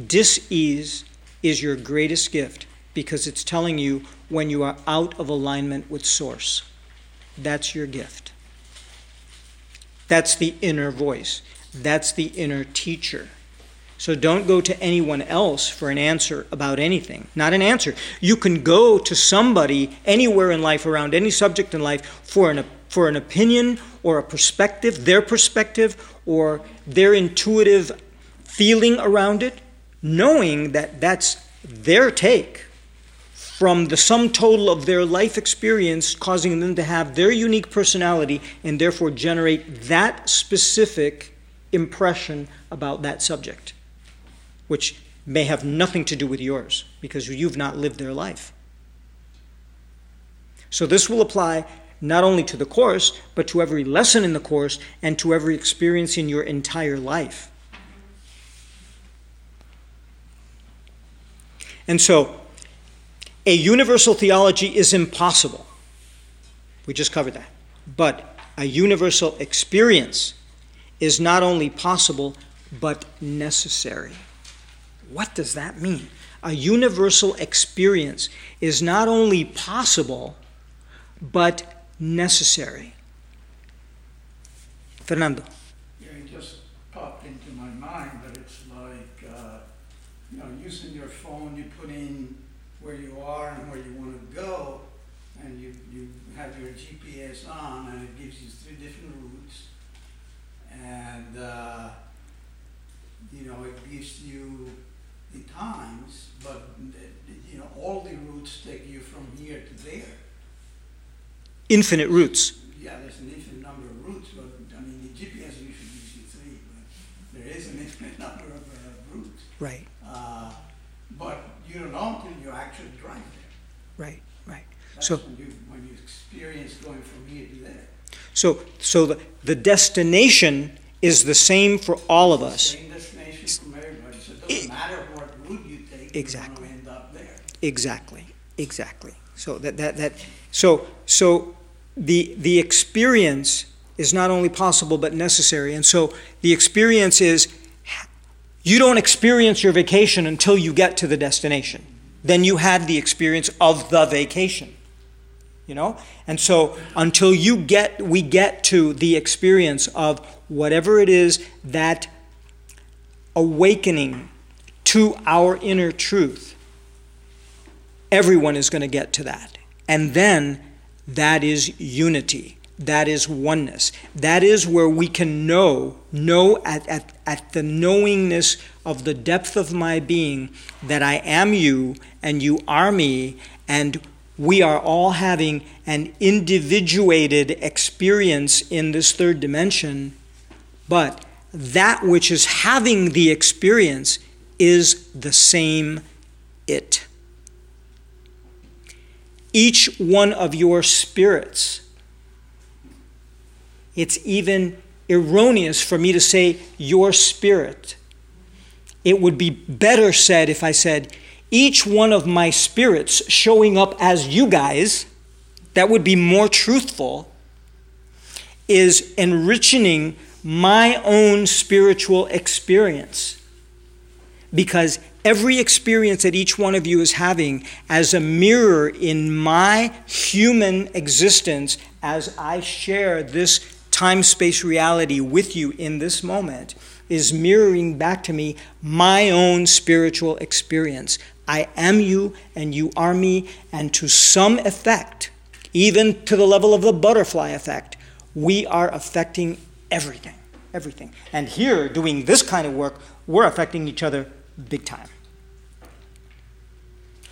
dis ease is your greatest gift because it's telling you when you are out of alignment with Source. That's your gift. That's the inner voice. That's the inner teacher. So don't go to anyone else for an answer about anything. Not an answer. You can go to somebody anywhere in life, around any subject in life, for an, for an opinion or a perspective, their perspective, or their intuitive feeling around it, knowing that that's their take from the sum total of their life experience, causing them to have their unique personality and therefore generate that specific impression about that subject, which may have nothing to do with yours because you've not lived their life. So, this will apply not only to the course, but to every lesson in the course and to every experience in your entire life. And so, a universal theology is impossible. We just covered that. But a universal experience is not only possible, but necessary. What does that mean? A universal experience is not only possible, but necessary. Fernando. Yeah, it just popped into my mind, but it's like, uh, you know, using your phone, you put in where you are and where you want to go, and you, you have your GPS on, and it gives you three different routes. And, uh, you know, it gives you times, but, you know, all the routes take you from here to there. Infinite routes. Yeah, there's an infinite number of routes, but, I mean, the GPS usually gives you three, but there is an infinite number of uh, routes. Right, Uh, But you don't know until you actually drive there. right, right. That's So- when you, when you experience going from here to there. So, so the, the destination is the same for all of us. Same destination from everybody, so it doesn't matter what route you take, you're Exactly. end up there. Exactly, exactly. So that, that, that, so, so the, the experience is not only possible but necessary. And so the experience is, you don't experience your vacation until you get to the destination. Then you had the experience of the vacation. You know? And so until you get, we get to the experience of whatever it is that awakening to our inner truth, everyone is going to get to that. And then that is unity. That is oneness. That is where we can know, know at, at, at the knowingness of the depth of my being that I am you and you are me, and we are all having an individuated experience in this third dimension. But that which is having the experience is the same it. Each one of your spirits, it's even erroneous for me to say your spirit. It would be better said if I said, each one of my spirits showing up as you guys, that would be more truthful, is enriching my own spiritual experience. Because every experience that each one of you is having as a mirror in my human existence as I share this time space reality with you in this moment is mirroring back to me my own spiritual experience. I am you and you are me, and to some effect, even to the level of the butterfly effect, we are affecting everything. Everything. And here, doing this kind of work, we're affecting each other big time.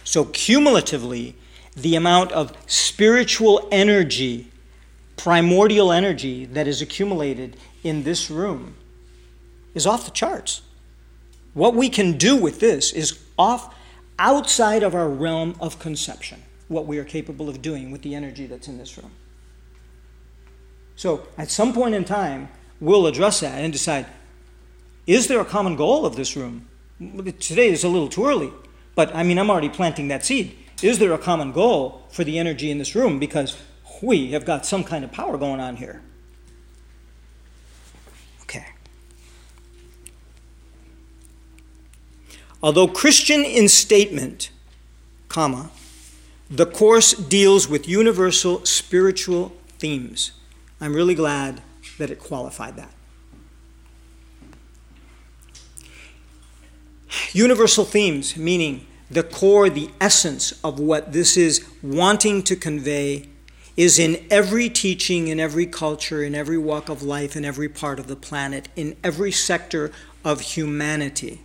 So, cumulatively, the amount of spiritual energy, primordial energy that is accumulated in this room is off the charts. What we can do with this is off outside of our realm of conception, what we are capable of doing with the energy that's in this room. So, at some point in time, we'll address that and decide is there a common goal of this room? Today is a little too early, but I mean, I'm already planting that seed. Is there a common goal for the energy in this room? Because we have got some kind of power going on here. Okay. Although Christian in statement, comma, the course deals with universal spiritual themes. I'm really glad that it qualified that. Universal themes, meaning the core, the essence of what this is wanting to convey, is in every teaching, in every culture, in every walk of life, in every part of the planet, in every sector of humanity.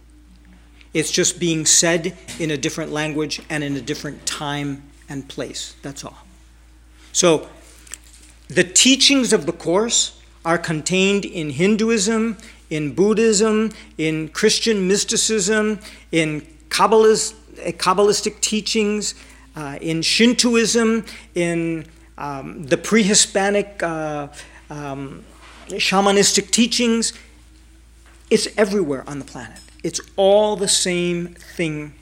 It's just being said in a different language and in a different time and place. That's all. So, the teachings of the Course are contained in Hinduism, in Buddhism, in Christian mysticism, in Kabbalist, Kabbalistic teachings, uh, in Shintoism, in um, the pre Hispanic uh, um, shamanistic teachings. It's everywhere on the planet. It's all the same thing.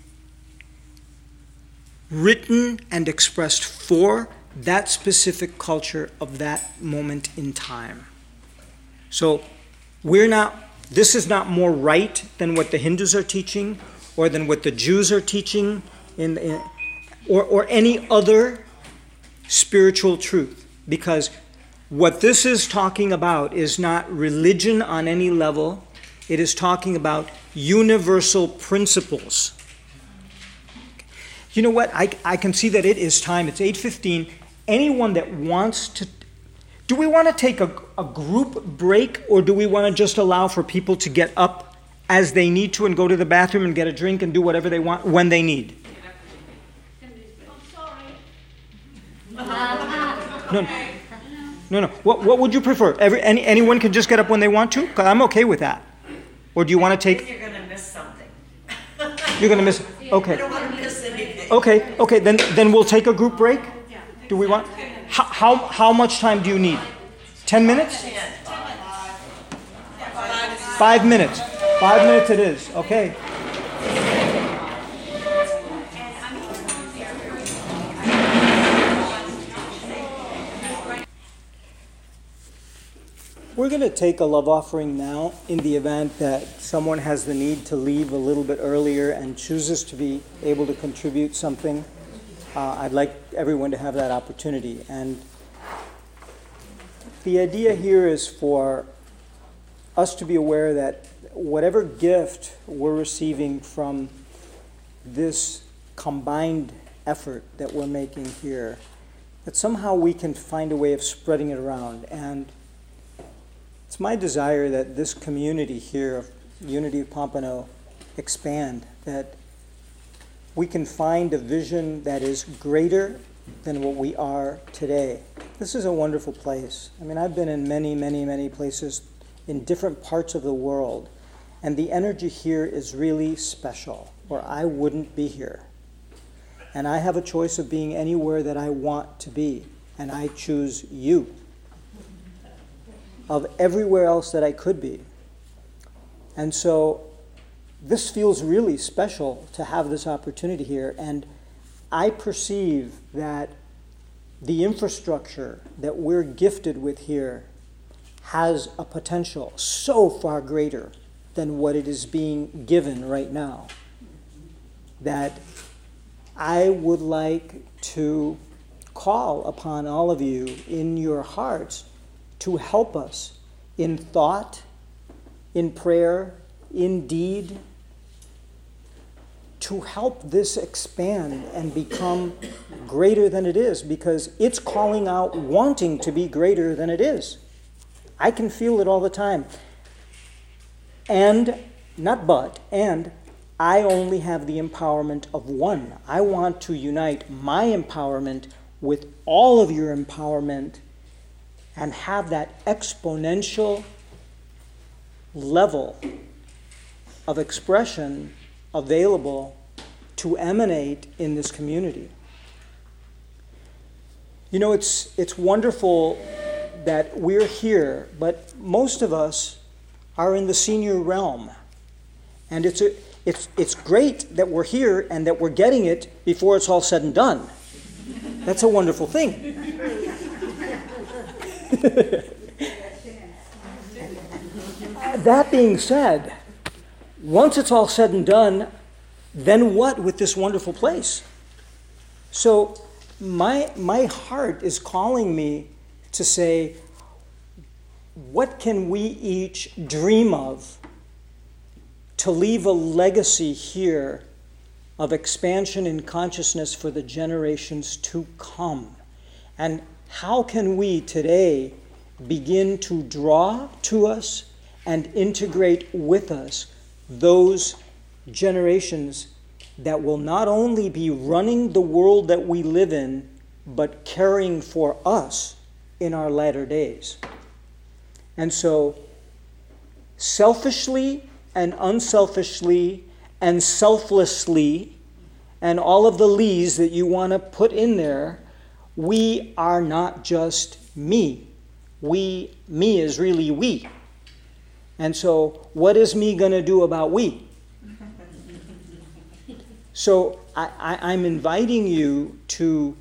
written and expressed for that specific culture of that moment in time. So we're not, this is not more right than what the Hindus are teaching or than what the Jews are teaching in, in or, or any other spiritual truth. Because what this is talking about is not religion on any level, it is talking about universal principles. You know what? I, I can see that it is time. It's 8:15. Anyone that wants to do we want to take a, a group break or do we want to just allow for people to get up as they need to and go to the bathroom and get a drink and do whatever they want when they need? I'm. No, no, no. What, what would you prefer? Every, any, anyone can just get up when they want to? I'm okay with that. Or do you want to take, You're gonna miss something. you're going to miss, okay. miss anything. Okay, okay, then, then we'll take a group break? Do we want, how, how, how much time do you need? 10 minutes? Five minutes. Five minutes it is, okay. We're going to take a love offering now in the event that someone has the need to leave a little bit earlier and chooses to be able to contribute something. Uh, I'd like everyone to have that opportunity. And the idea here is for us to be aware that whatever gift we're receiving from this combined effort that we're making here, that somehow we can find a way of spreading it around. And it's my desire that this community here of Unity of Pompano expand, that we can find a vision that is greater than what we are today. This is a wonderful place. I mean, I've been in many, many, many places in different parts of the world, and the energy here is really special, or I wouldn't be here. And I have a choice of being anywhere that I want to be, and I choose you of everywhere else that I could be. And so this feels really special to have this opportunity here. And I perceive that the infrastructure that we're gifted with here has a potential so far greater than what it is being given right now that I would like to call upon all of you in your hearts to help us in thought, in prayer, in deed, to help this expand and become greater than it is because it's calling out wanting to be greater than it is. I can feel it all the time. And, not but, and I only have the empowerment of one. I want to unite my empowerment with all of your empowerment and have that exponential level of expression available to emanate in this community. You know, it's, it's wonderful that we're here, but most of us are in the senior realm. And it's, a, it's, it's great that we're here and that we're getting it before it's all said and done. That's a wonderful thing. that being said, once it's all said and done, then what with this wonderful place? So my my heart is calling me to say, what can we each dream of to leave a legacy here of expansion in consciousness for the generations to come? And how can we today begin to draw to us and integrate with us those generations that will not only be running the world that we live in, but caring for us in our latter days? And so, selfishly and unselfishly and selflessly, and all of the lees that you want to put in there, we are not just me. We, me is really we. And so, what is me going to do about we? So I, I, I'm inviting you to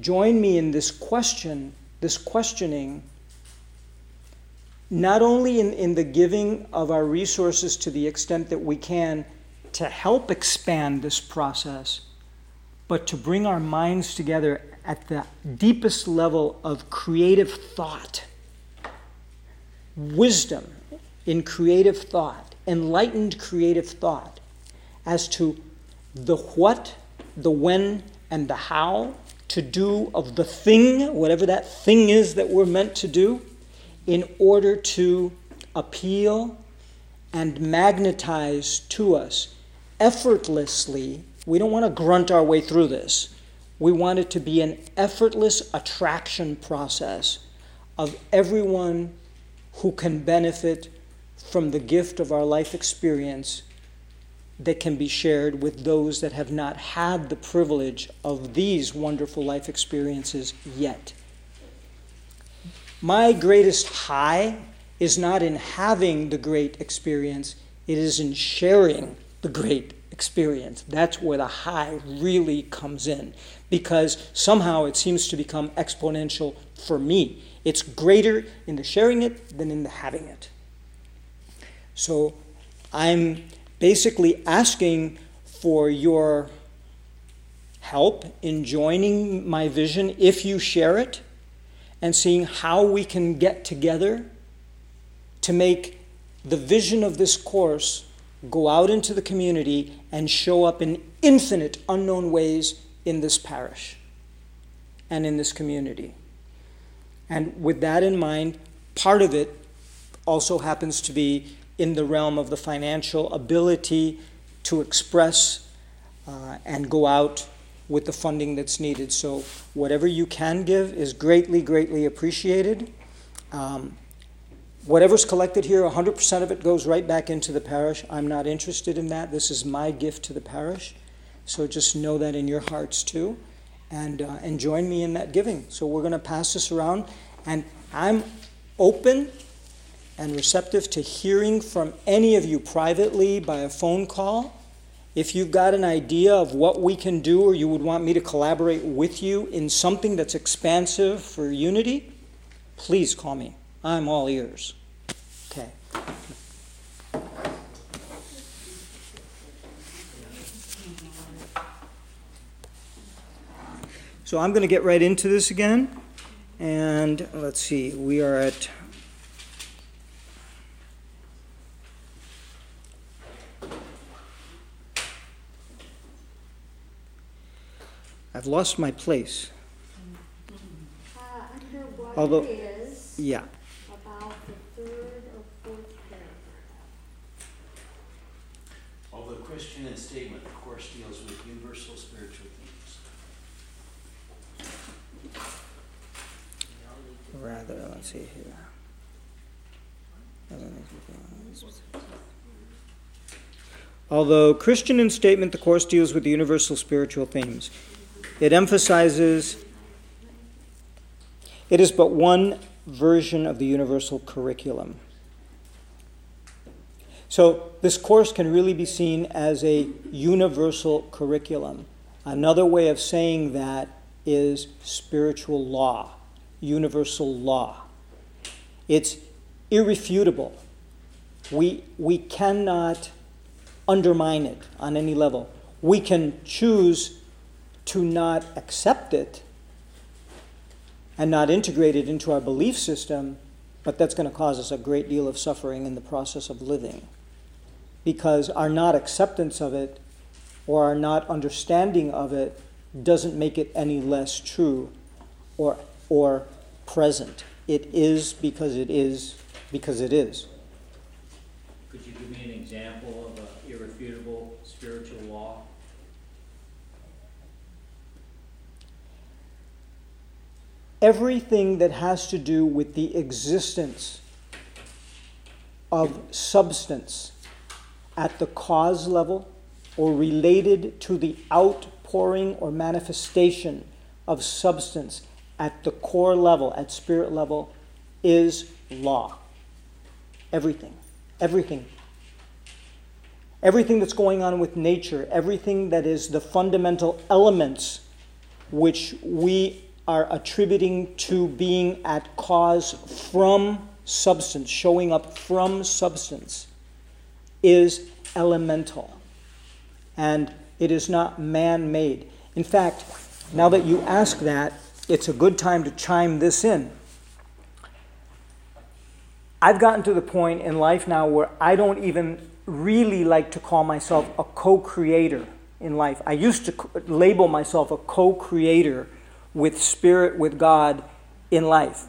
join me in this question, this questioning, not only in, in the giving of our resources to the extent that we can to help expand this process, but to bring our minds together at the deepest level of creative thought, wisdom in creative thought, enlightened creative thought as to the what, the when, and the how to do of the thing, whatever that thing is that we're meant to do, in order to appeal and magnetize to us effortlessly. We don't want to grunt our way through this. We want it to be an effortless attraction process of everyone who can benefit from the gift of our life experience that can be shared with those that have not had the privilege of these wonderful life experiences yet. My greatest high is not in having the great experience, it is in sharing the great experience. That's where the high really comes in because somehow it seems to become exponential for me. It's greater in the sharing it than in the having it. So I'm basically asking for your help in joining my vision if you share it and seeing how we can get together to make the vision of this course go out into the community and show up in infinite unknown ways in this parish and in this community. And with that in mind, part of it also happens to be in the realm of the financial ability to express uh, and go out with the funding that's needed. So, whatever you can give is greatly, greatly appreciated. Um, whatever's collected here, 100% of it goes right back into the parish. I'm not interested in that. This is my gift to the parish. So, just know that in your hearts too. And, uh, and join me in that giving. So, we're going to pass this around. And I'm open and receptive to hearing from any of you privately by a phone call. If you've got an idea of what we can do, or you would want me to collaborate with you in something that's expansive for unity, please call me. I'm all ears. Okay. So I'm going to get right into this again. And let's see, we are at I've lost my place. Uh, under what Although- it is, Yeah. about the third or fourth paragraph. Although Christian in statement, the course deals with universal spiritual themes. Rather, let's see here. Although Christian in statement, the course deals with the universal spiritual themes. It emphasizes it is but one version of the universal curriculum. So, this course can really be seen as a universal curriculum. Another way of saying that is spiritual law, universal law. It's irrefutable. We, we cannot undermine it on any level. We can choose to not accept it and not integrate it into our belief system, but that's going to cause us a great deal of suffering in the process of living. Because our not acceptance of it or our not understanding of it doesn't make it any less true or, or present. It is because it is because it is. Could you give me an example of an irrefutable spiritual law? Everything that has to do with the existence of substance at the cause level or related to the outpouring or manifestation of substance at the core level, at spirit level, is law. Everything. Everything. everything that's going on with nature, everything that is the fundamental elements which we are attributing to being at cause from substance, showing up from substance, is elemental. And it is not man made. In fact, now that you ask that, it's a good time to chime this in. I've gotten to the point in life now where I don't even really like to call myself a co creator in life. I used to label myself a co creator with spirit, with God in life.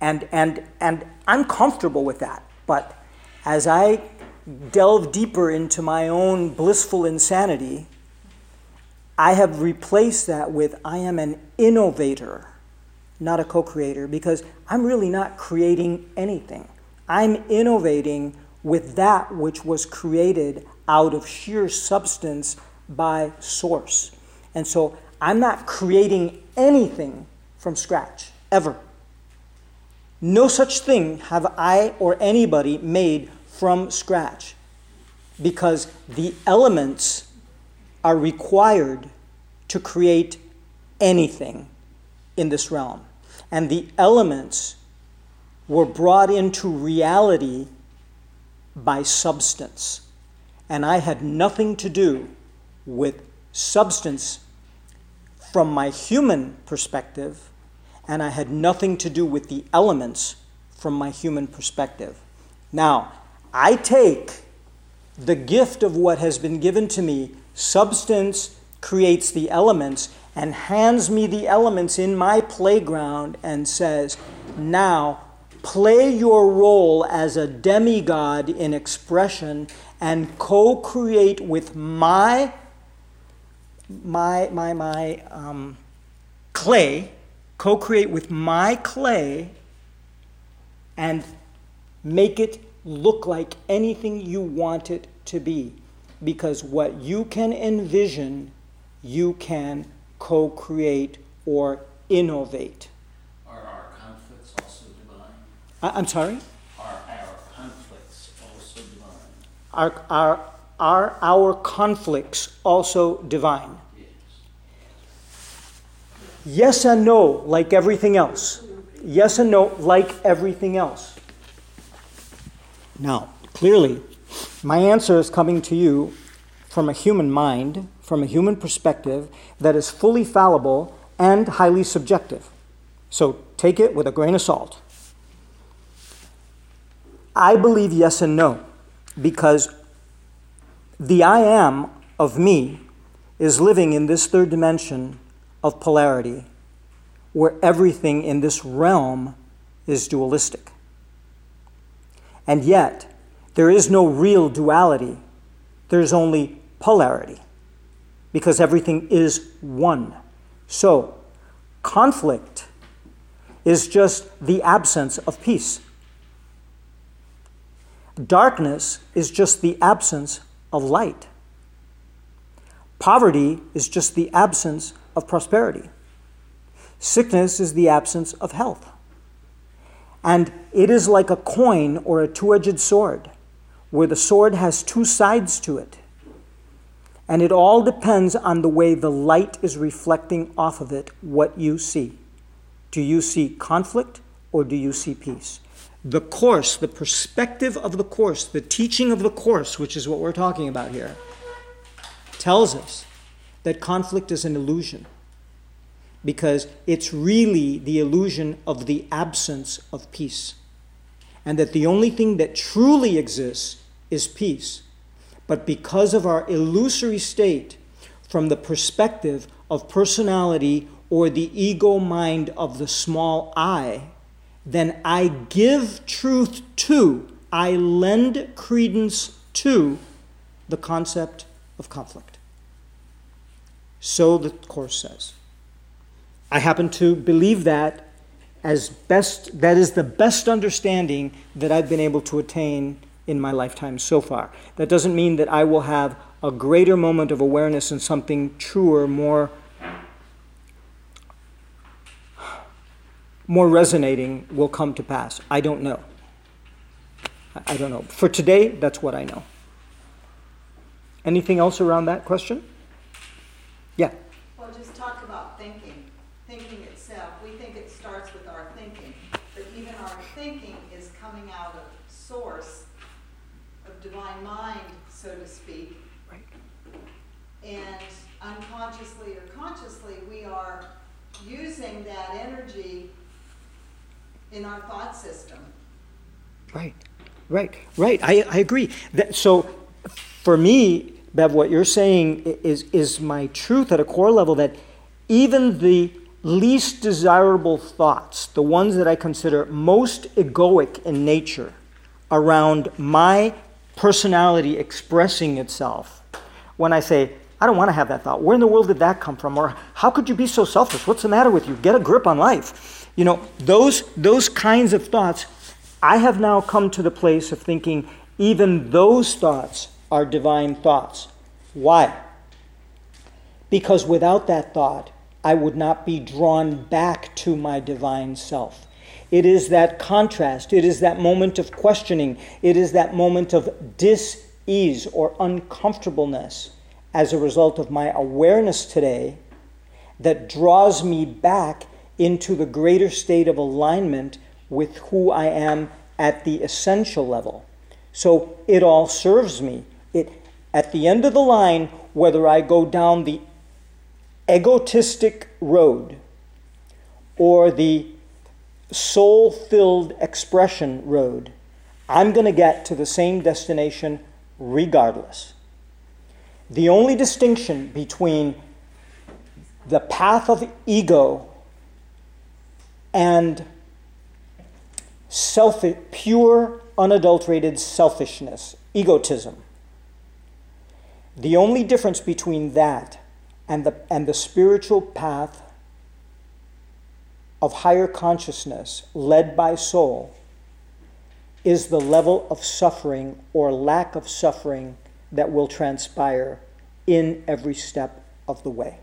And, and, and I'm comfortable with that. But as I delve deeper into my own blissful insanity, I have replaced that with I am an innovator, not a co creator, because I'm really not creating anything. I'm innovating with that which was created out of sheer substance by source. And so I'm not creating anything from scratch, ever. No such thing have I or anybody made from scratch because the elements are required to create anything in this realm. And the elements were brought into reality by substance. And I had nothing to do with substance from my human perspective, and I had nothing to do with the elements from my human perspective. Now, I take the gift of what has been given to me, substance creates the elements, and hands me the elements in my playground and says, Now play your role as a demigod in expression and co create with my my, my, my um, clay, co create with my clay, and make it look like anything you want it to be. Because what you can envision, you can co create or innovate. Are our conflicts also divine? I, I'm sorry? Are our conflicts also divine? Are, are, are our conflicts also divine? Yes. And no, like everything else. Yes and no, like everything else. Now, clearly, my answer is coming to you from a human mind, from a human perspective that is fully fallible and highly subjective. So take it with a grain of salt. I believe yes and no because the I am of me is living in this third dimension of polarity where everything in this realm is dualistic. And yet, there is no real duality, there's only polarity because everything is one. So, conflict is just the absence of peace. Darkness is just the absence of light. Poverty is just the absence of prosperity. Sickness is the absence of health. And it is like a coin or a two edged sword, where the sword has two sides to it. And it all depends on the way the light is reflecting off of it what you see. Do you see conflict or do you see peace? The course, the perspective of the course, the teaching of the course, which is what we're talking about here, tells us that conflict is an illusion because it's really the illusion of the absence of peace. And that the only thing that truly exists is peace. But because of our illusory state, from the perspective of personality or the ego mind of the small I, then I give truth to, I lend credence to the concept of conflict. So the Course says. I happen to believe that as best, that is the best understanding that I've been able to attain in my lifetime so far. That doesn't mean that I will have a greater moment of awareness and something truer, more, more resonating will come to pass. I don't know. I don't know. For today, that's what I know. Anything else around that question? Yeah. Well, just talk about thinking, thinking itself. We think it starts with our thinking, but even our thinking is coming out of source of divine mind, so to speak. Right. And unconsciously or consciously, we are using that energy in our thought system. Right, right, right. I, I agree. That, so for me, Bev, what you're saying is, is my truth at a core level that even the least desirable thoughts, the ones that I consider most egoic in nature around my personality expressing itself, when I say, I don't want to have that thought, where in the world did that come from? Or how could you be so selfish? What's the matter with you? Get a grip on life. You know, those, those kinds of thoughts, I have now come to the place of thinking even those thoughts are divine thoughts. Why? Because without that thought, I would not be drawn back to my divine self. It is that contrast, it is that moment of questioning, it is that moment of dis ease or uncomfortableness as a result of my awareness today that draws me back into the greater state of alignment with who I am at the essential level. So it all serves me. It at the end of the line, whether I go down the egotistic road or the soul filled expression road, I'm going to get to the same destination regardless. The only distinction between the path of ego and self pure unadulterated selfishness egotism the only difference between that and the, and the spiritual path of higher consciousness led by soul is the level of suffering or lack of suffering that will transpire in every step of the way.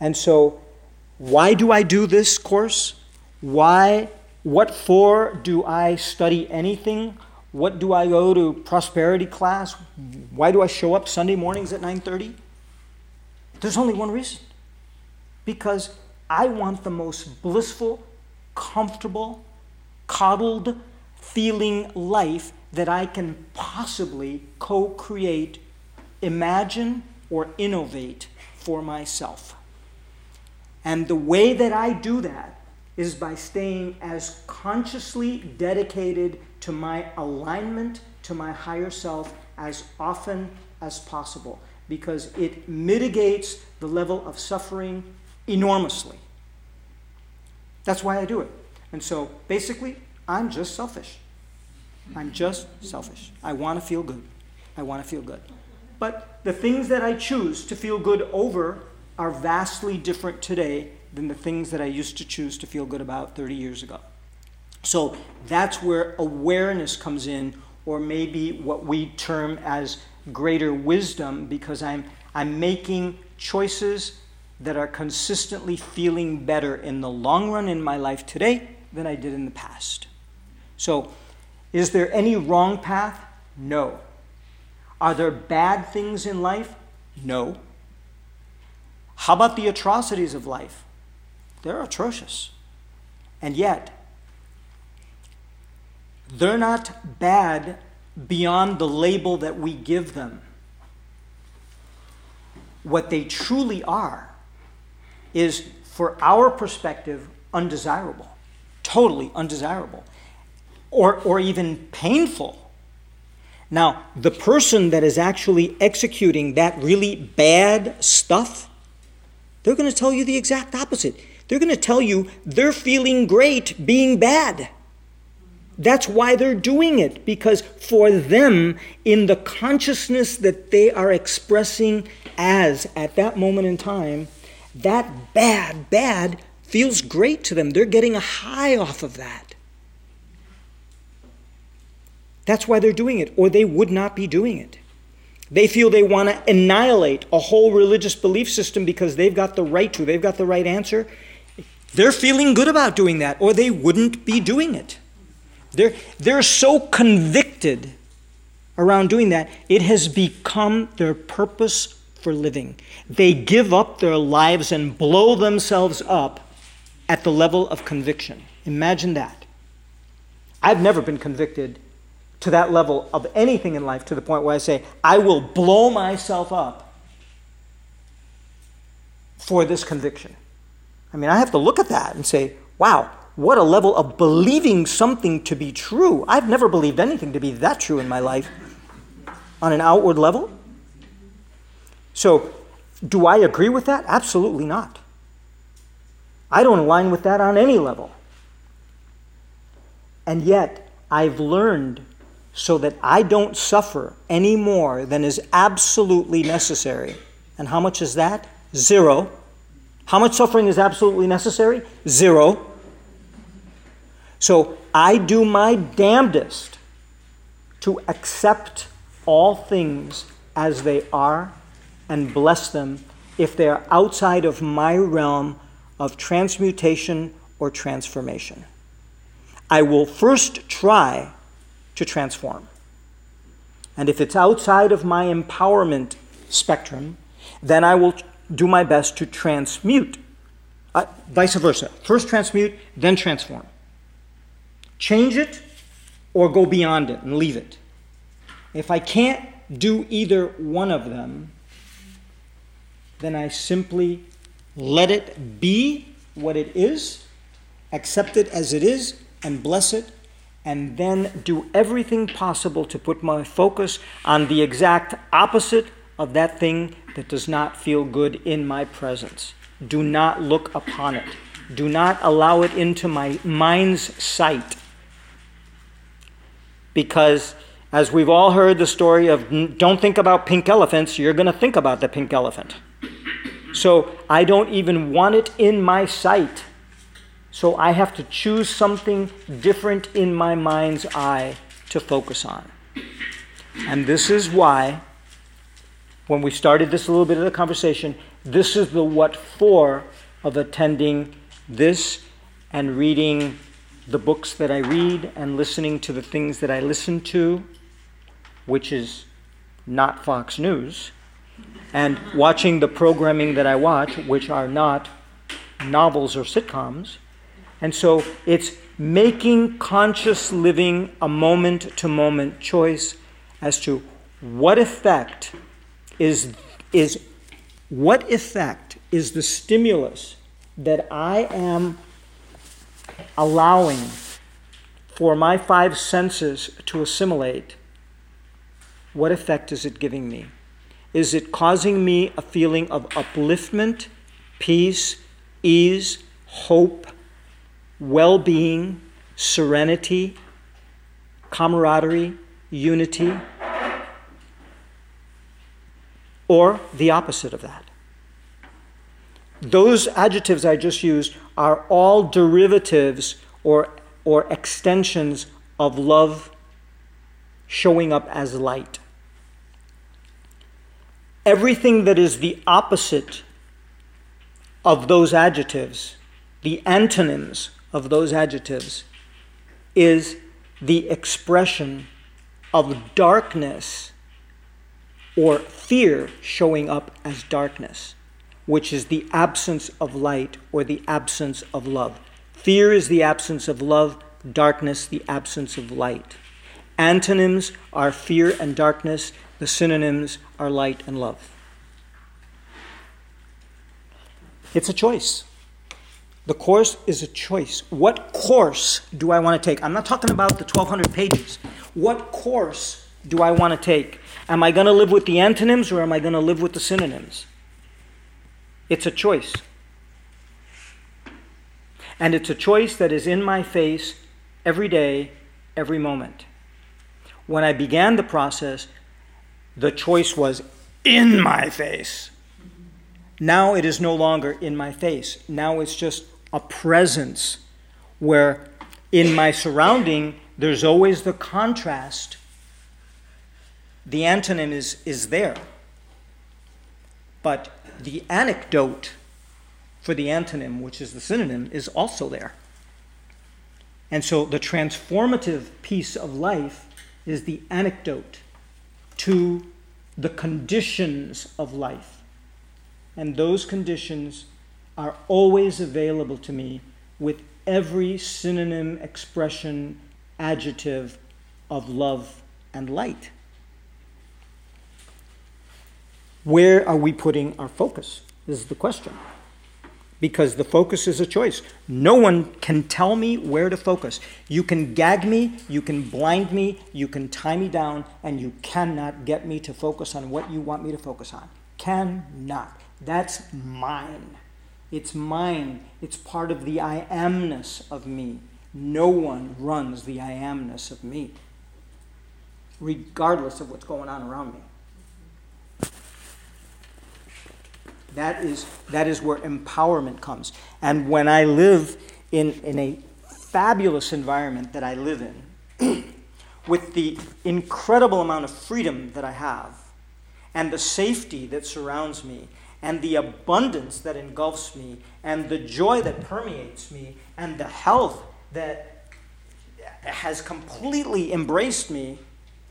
And so, why do I do this course? Why, what for do I study anything? What do I go to prosperity class? Why do I show up Sunday mornings at 9:30? There's only one reason. Because I want the most blissful, comfortable, coddled feeling life that I can possibly co-create, imagine or innovate for myself. And the way that I do that is by staying as consciously dedicated to my alignment to my higher self as often as possible because it mitigates the level of suffering enormously. That's why I do it. And so basically, I'm just selfish. I'm just selfish. I want to feel good. I want to feel good. But the things that I choose to feel good over are vastly different today than the things that I used to choose to feel good about 30 years ago. So that's where awareness comes in, or maybe what we term as greater wisdom, because I'm, I'm making choices that are consistently feeling better in the long run in my life today than I did in the past. So, is there any wrong path? No. Are there bad things in life? No. How about the atrocities of life? They're atrocious. And yet, they're not bad beyond the label that we give them. What they truly are is, for our perspective, undesirable, totally undesirable, or, or even painful. Now, the person that is actually executing that really bad stuff, they're going to tell you the exact opposite. They're going to tell you they're feeling great being bad. That's why they're doing it, because for them, in the consciousness that they are expressing as at that moment in time, that bad, bad feels great to them. They're getting a high off of that. That's why they're doing it, or they would not be doing it. They feel they want to annihilate a whole religious belief system because they've got the right to, they've got the right answer. They're feeling good about doing that, or they wouldn't be doing it. They're, they're so convicted around doing that, it has become their purpose for living. They give up their lives and blow themselves up at the level of conviction. Imagine that. I've never been convicted to that level of anything in life to the point where I say, I will blow myself up for this conviction. I mean, I have to look at that and say, wow, what a level of believing something to be true. I've never believed anything to be that true in my life on an outward level. So, do I agree with that? Absolutely not. I don't align with that on any level. And yet, I've learned so that I don't suffer any more than is absolutely necessary. And how much is that? Zero. How much suffering is absolutely necessary? Zero. So I do my damnedest to accept all things as they are and bless them if they are outside of my realm of transmutation or transformation. I will first try to transform. And if it's outside of my empowerment spectrum, then I will do my best to transmute. Uh, vice versa. First transmute, then transform. Change it or go beyond it and leave it. If I can't do either one of them, then I simply let it be what it is, accept it as it is, and bless it, and then do everything possible to put my focus on the exact opposite of that thing that does not feel good in my presence. Do not look upon it. Do not allow it into my mind's sight. Because, as we've all heard the story of don't think about pink elephants, you're going to think about the pink elephant. So I don't even want it in my sight. So I have to choose something different in my mind's eye to focus on. And this is why when we started this little bit of the conversation, this is the what for of attending this and reading the books that I read and listening to the things that I listen to, which is not Fox News, and watching the programming that I watch, which are not novels or sitcoms. And so it's making conscious living a moment to moment choice as to what effect is, is what effect is the stimulus that I am allowing for my five senses to assimilate? What effect is it giving me? Is it causing me a feeling of upliftment, peace, ease, hope, well being, serenity, camaraderie, unity? or the opposite of that. Those adjectives I just used are all derivatives or, or extensions of love showing up as light. Everything that is the opposite of those adjectives, the antonyms of those adjectives, is the expression of darkness or fear showing up as darkness, which is the absence of light or the absence of love. Fear is the absence of love, darkness, the absence of light. Antonyms are fear and darkness, the synonyms are light and love. It's a choice. The course is a choice. What course do I want to take? I'm not talking about the 1,200 pages. What course do I want to take? Am I going to live with the antonyms or am I going to live with the synonyms? It's a choice. And it's a choice that is in my face every day, every moment. When I began the process, the choice was in my face. Now it is no longer in my face. Now it's just a presence where in my surrounding there's always the contrast the antonym is, is there. But the anecdote for the antonym, which is the synonym, is also there. And so the transformative piece of life is the anecdote, to the conditions of life. And those conditions are always available to me with every synonym, expression, adjective of love and light. Where are we putting our focus? This is the question. Because the focus is a choice. No one can tell me where to focus. You can gag me, you can blind me, you can tie me down, and you cannot get me to focus on what you want me to focus on. Cannot. That's mine. It's mine. It's part of the I amness of me. No one runs the I amness of me, regardless of what's going on around me. That is, that is where empowerment comes. And when I live in, in a fabulous environment that I live in, with the incredible amount of freedom that I have, and the safety that surrounds me, and the abundance that engulfs me, and the joy that permeates me, and the health that has completely embraced me,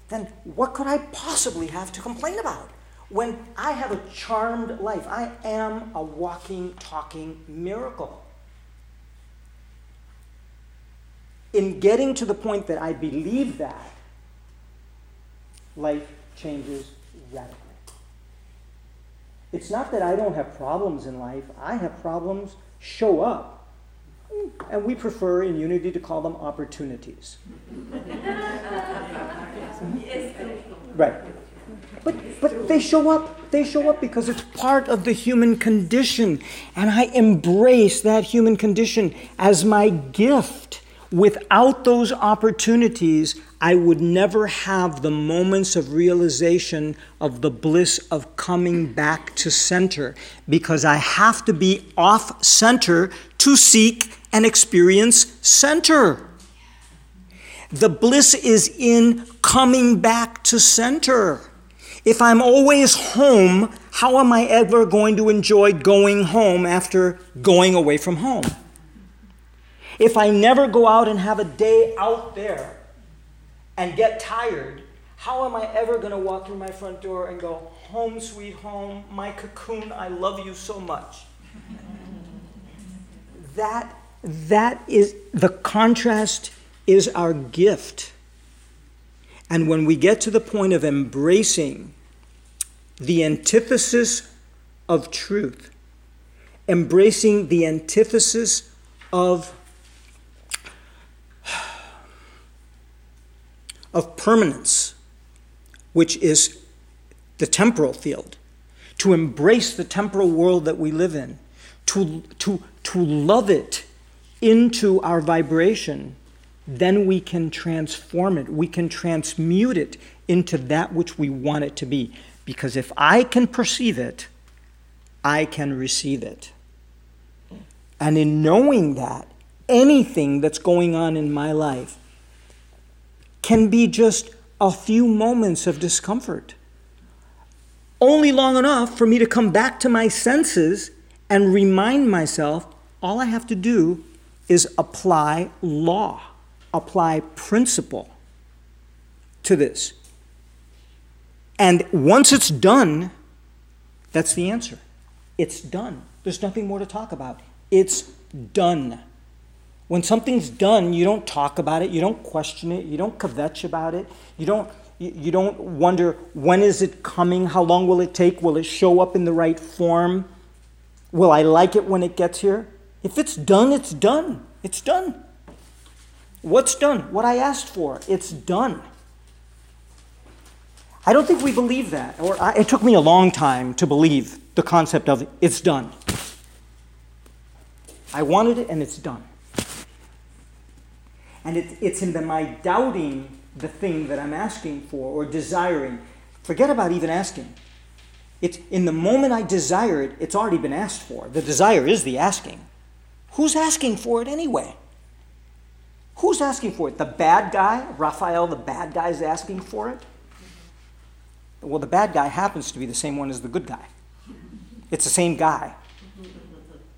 then what could I possibly have to complain about? When I have a charmed life, I am a walking, talking miracle. In getting to the point that I believe that, life changes radically. It's not that I don't have problems in life, I have problems show up. And we prefer in unity to call them opportunities. right. But, but they show up. They show up because it's part of the human condition. And I embrace that human condition as my gift. Without those opportunities, I would never have the moments of realization of the bliss of coming back to center because I have to be off center to seek and experience center. The bliss is in coming back to center. If I'm always home, how am I ever going to enjoy going home after going away from home? If I never go out and have a day out there and get tired, how am I ever going to walk through my front door and go, Home, sweet home, my cocoon, I love you so much? that, that is the contrast is our gift. And when we get to the point of embracing the antithesis of truth, embracing the antithesis of, of permanence, which is the temporal field, to embrace the temporal world that we live in, to, to, to love it into our vibration then we can transform it. We can transmute it into that which we want it to be. Because if I can perceive it, I can receive it. And in knowing that, anything that's going on in my life can be just a few moments of discomfort. Only long enough for me to come back to my senses and remind myself all I have to do is apply law apply principle to this. And once it's done, that's the answer. It's done. There's nothing more to talk about. It's done. When something's done, you don't talk about it, you don't question it, you don't kvetch about it, you don't you don't wonder when is it coming, how long will it take, will it show up in the right form? Will I like it when it gets here? If it's done, it's done. It's done. What's done? What I asked for. It's done. I don't think we believe that. Or I, it took me a long time to believe the concept of it's done. I wanted it and it's done. And it, it's in the, my doubting the thing that I'm asking for or desiring. Forget about even asking. It's in the moment I desire it, it's already been asked for. The desire is the asking. Who's asking for it anyway? Who's asking for it? The bad guy? Raphael, the bad guy, is asking for it? Well, the bad guy happens to be the same one as the good guy. It's the same guy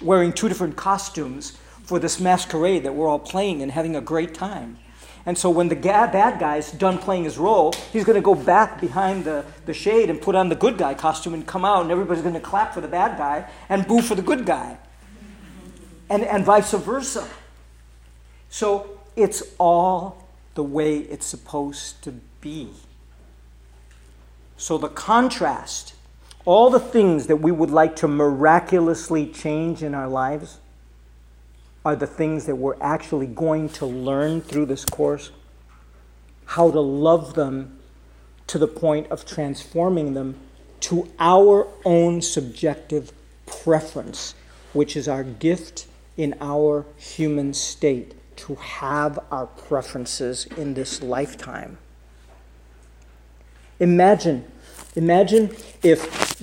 wearing two different costumes for this masquerade that we're all playing and having a great time. And so when the ga- bad guy's done playing his role, he's going to go back behind the, the shade and put on the good guy costume and come out, and everybody's going to clap for the bad guy and boo for the good guy. And, and vice versa. So it's all the way it's supposed to be. So the contrast, all the things that we would like to miraculously change in our lives, are the things that we're actually going to learn through this course. How to love them to the point of transforming them to our own subjective preference, which is our gift in our human state to have our preferences in this lifetime. Imagine, imagine if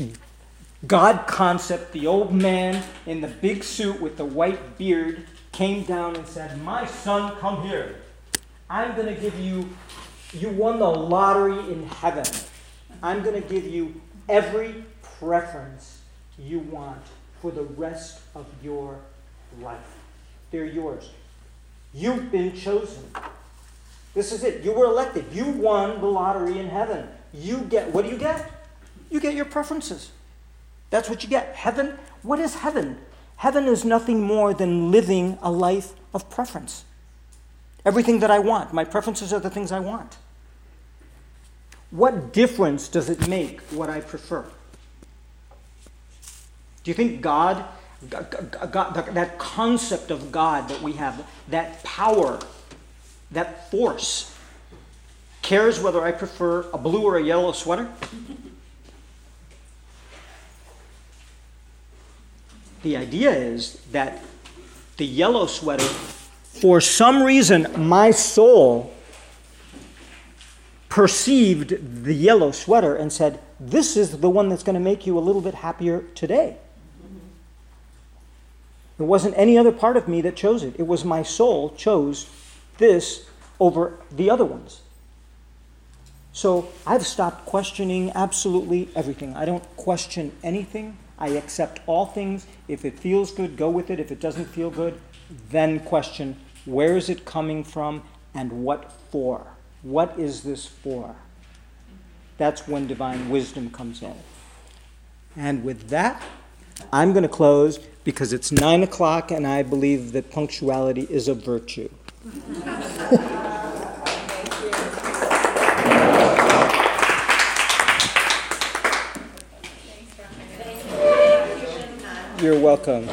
God concept, the old man in the big suit with the white beard, came down and said, My son, come here. I'm going to give you, you won the lottery in heaven. I'm going to give you every preference you want for the rest of your life. They're yours. You've been chosen. This is it. You were elected. You won the lottery in heaven. You get, what do you get? You get your preferences. That's what you get. Heaven, what is heaven? Heaven is nothing more than living a life of preference. Everything that I want, my preferences are the things I want. What difference does it make what I prefer? Do you think God, God, that concept of God that we have, that power, that force, cares whether I prefer a blue or a yellow sweater? The idea is that the yellow sweater, for some reason, my soul perceived the yellow sweater and said, This is the one that's going to make you a little bit happier today. It wasn't any other part of me that chose it. It was my soul chose this over the other ones. So I've stopped questioning absolutely everything. I don't question anything. I accept all things. If it feels good, go with it. If it doesn't feel good, then question where is it coming from and what for? What is this for? That's when divine wisdom comes in. And with that, I'm going to close because it's nine o'clock and I believe that punctuality is a virtue. You're welcome.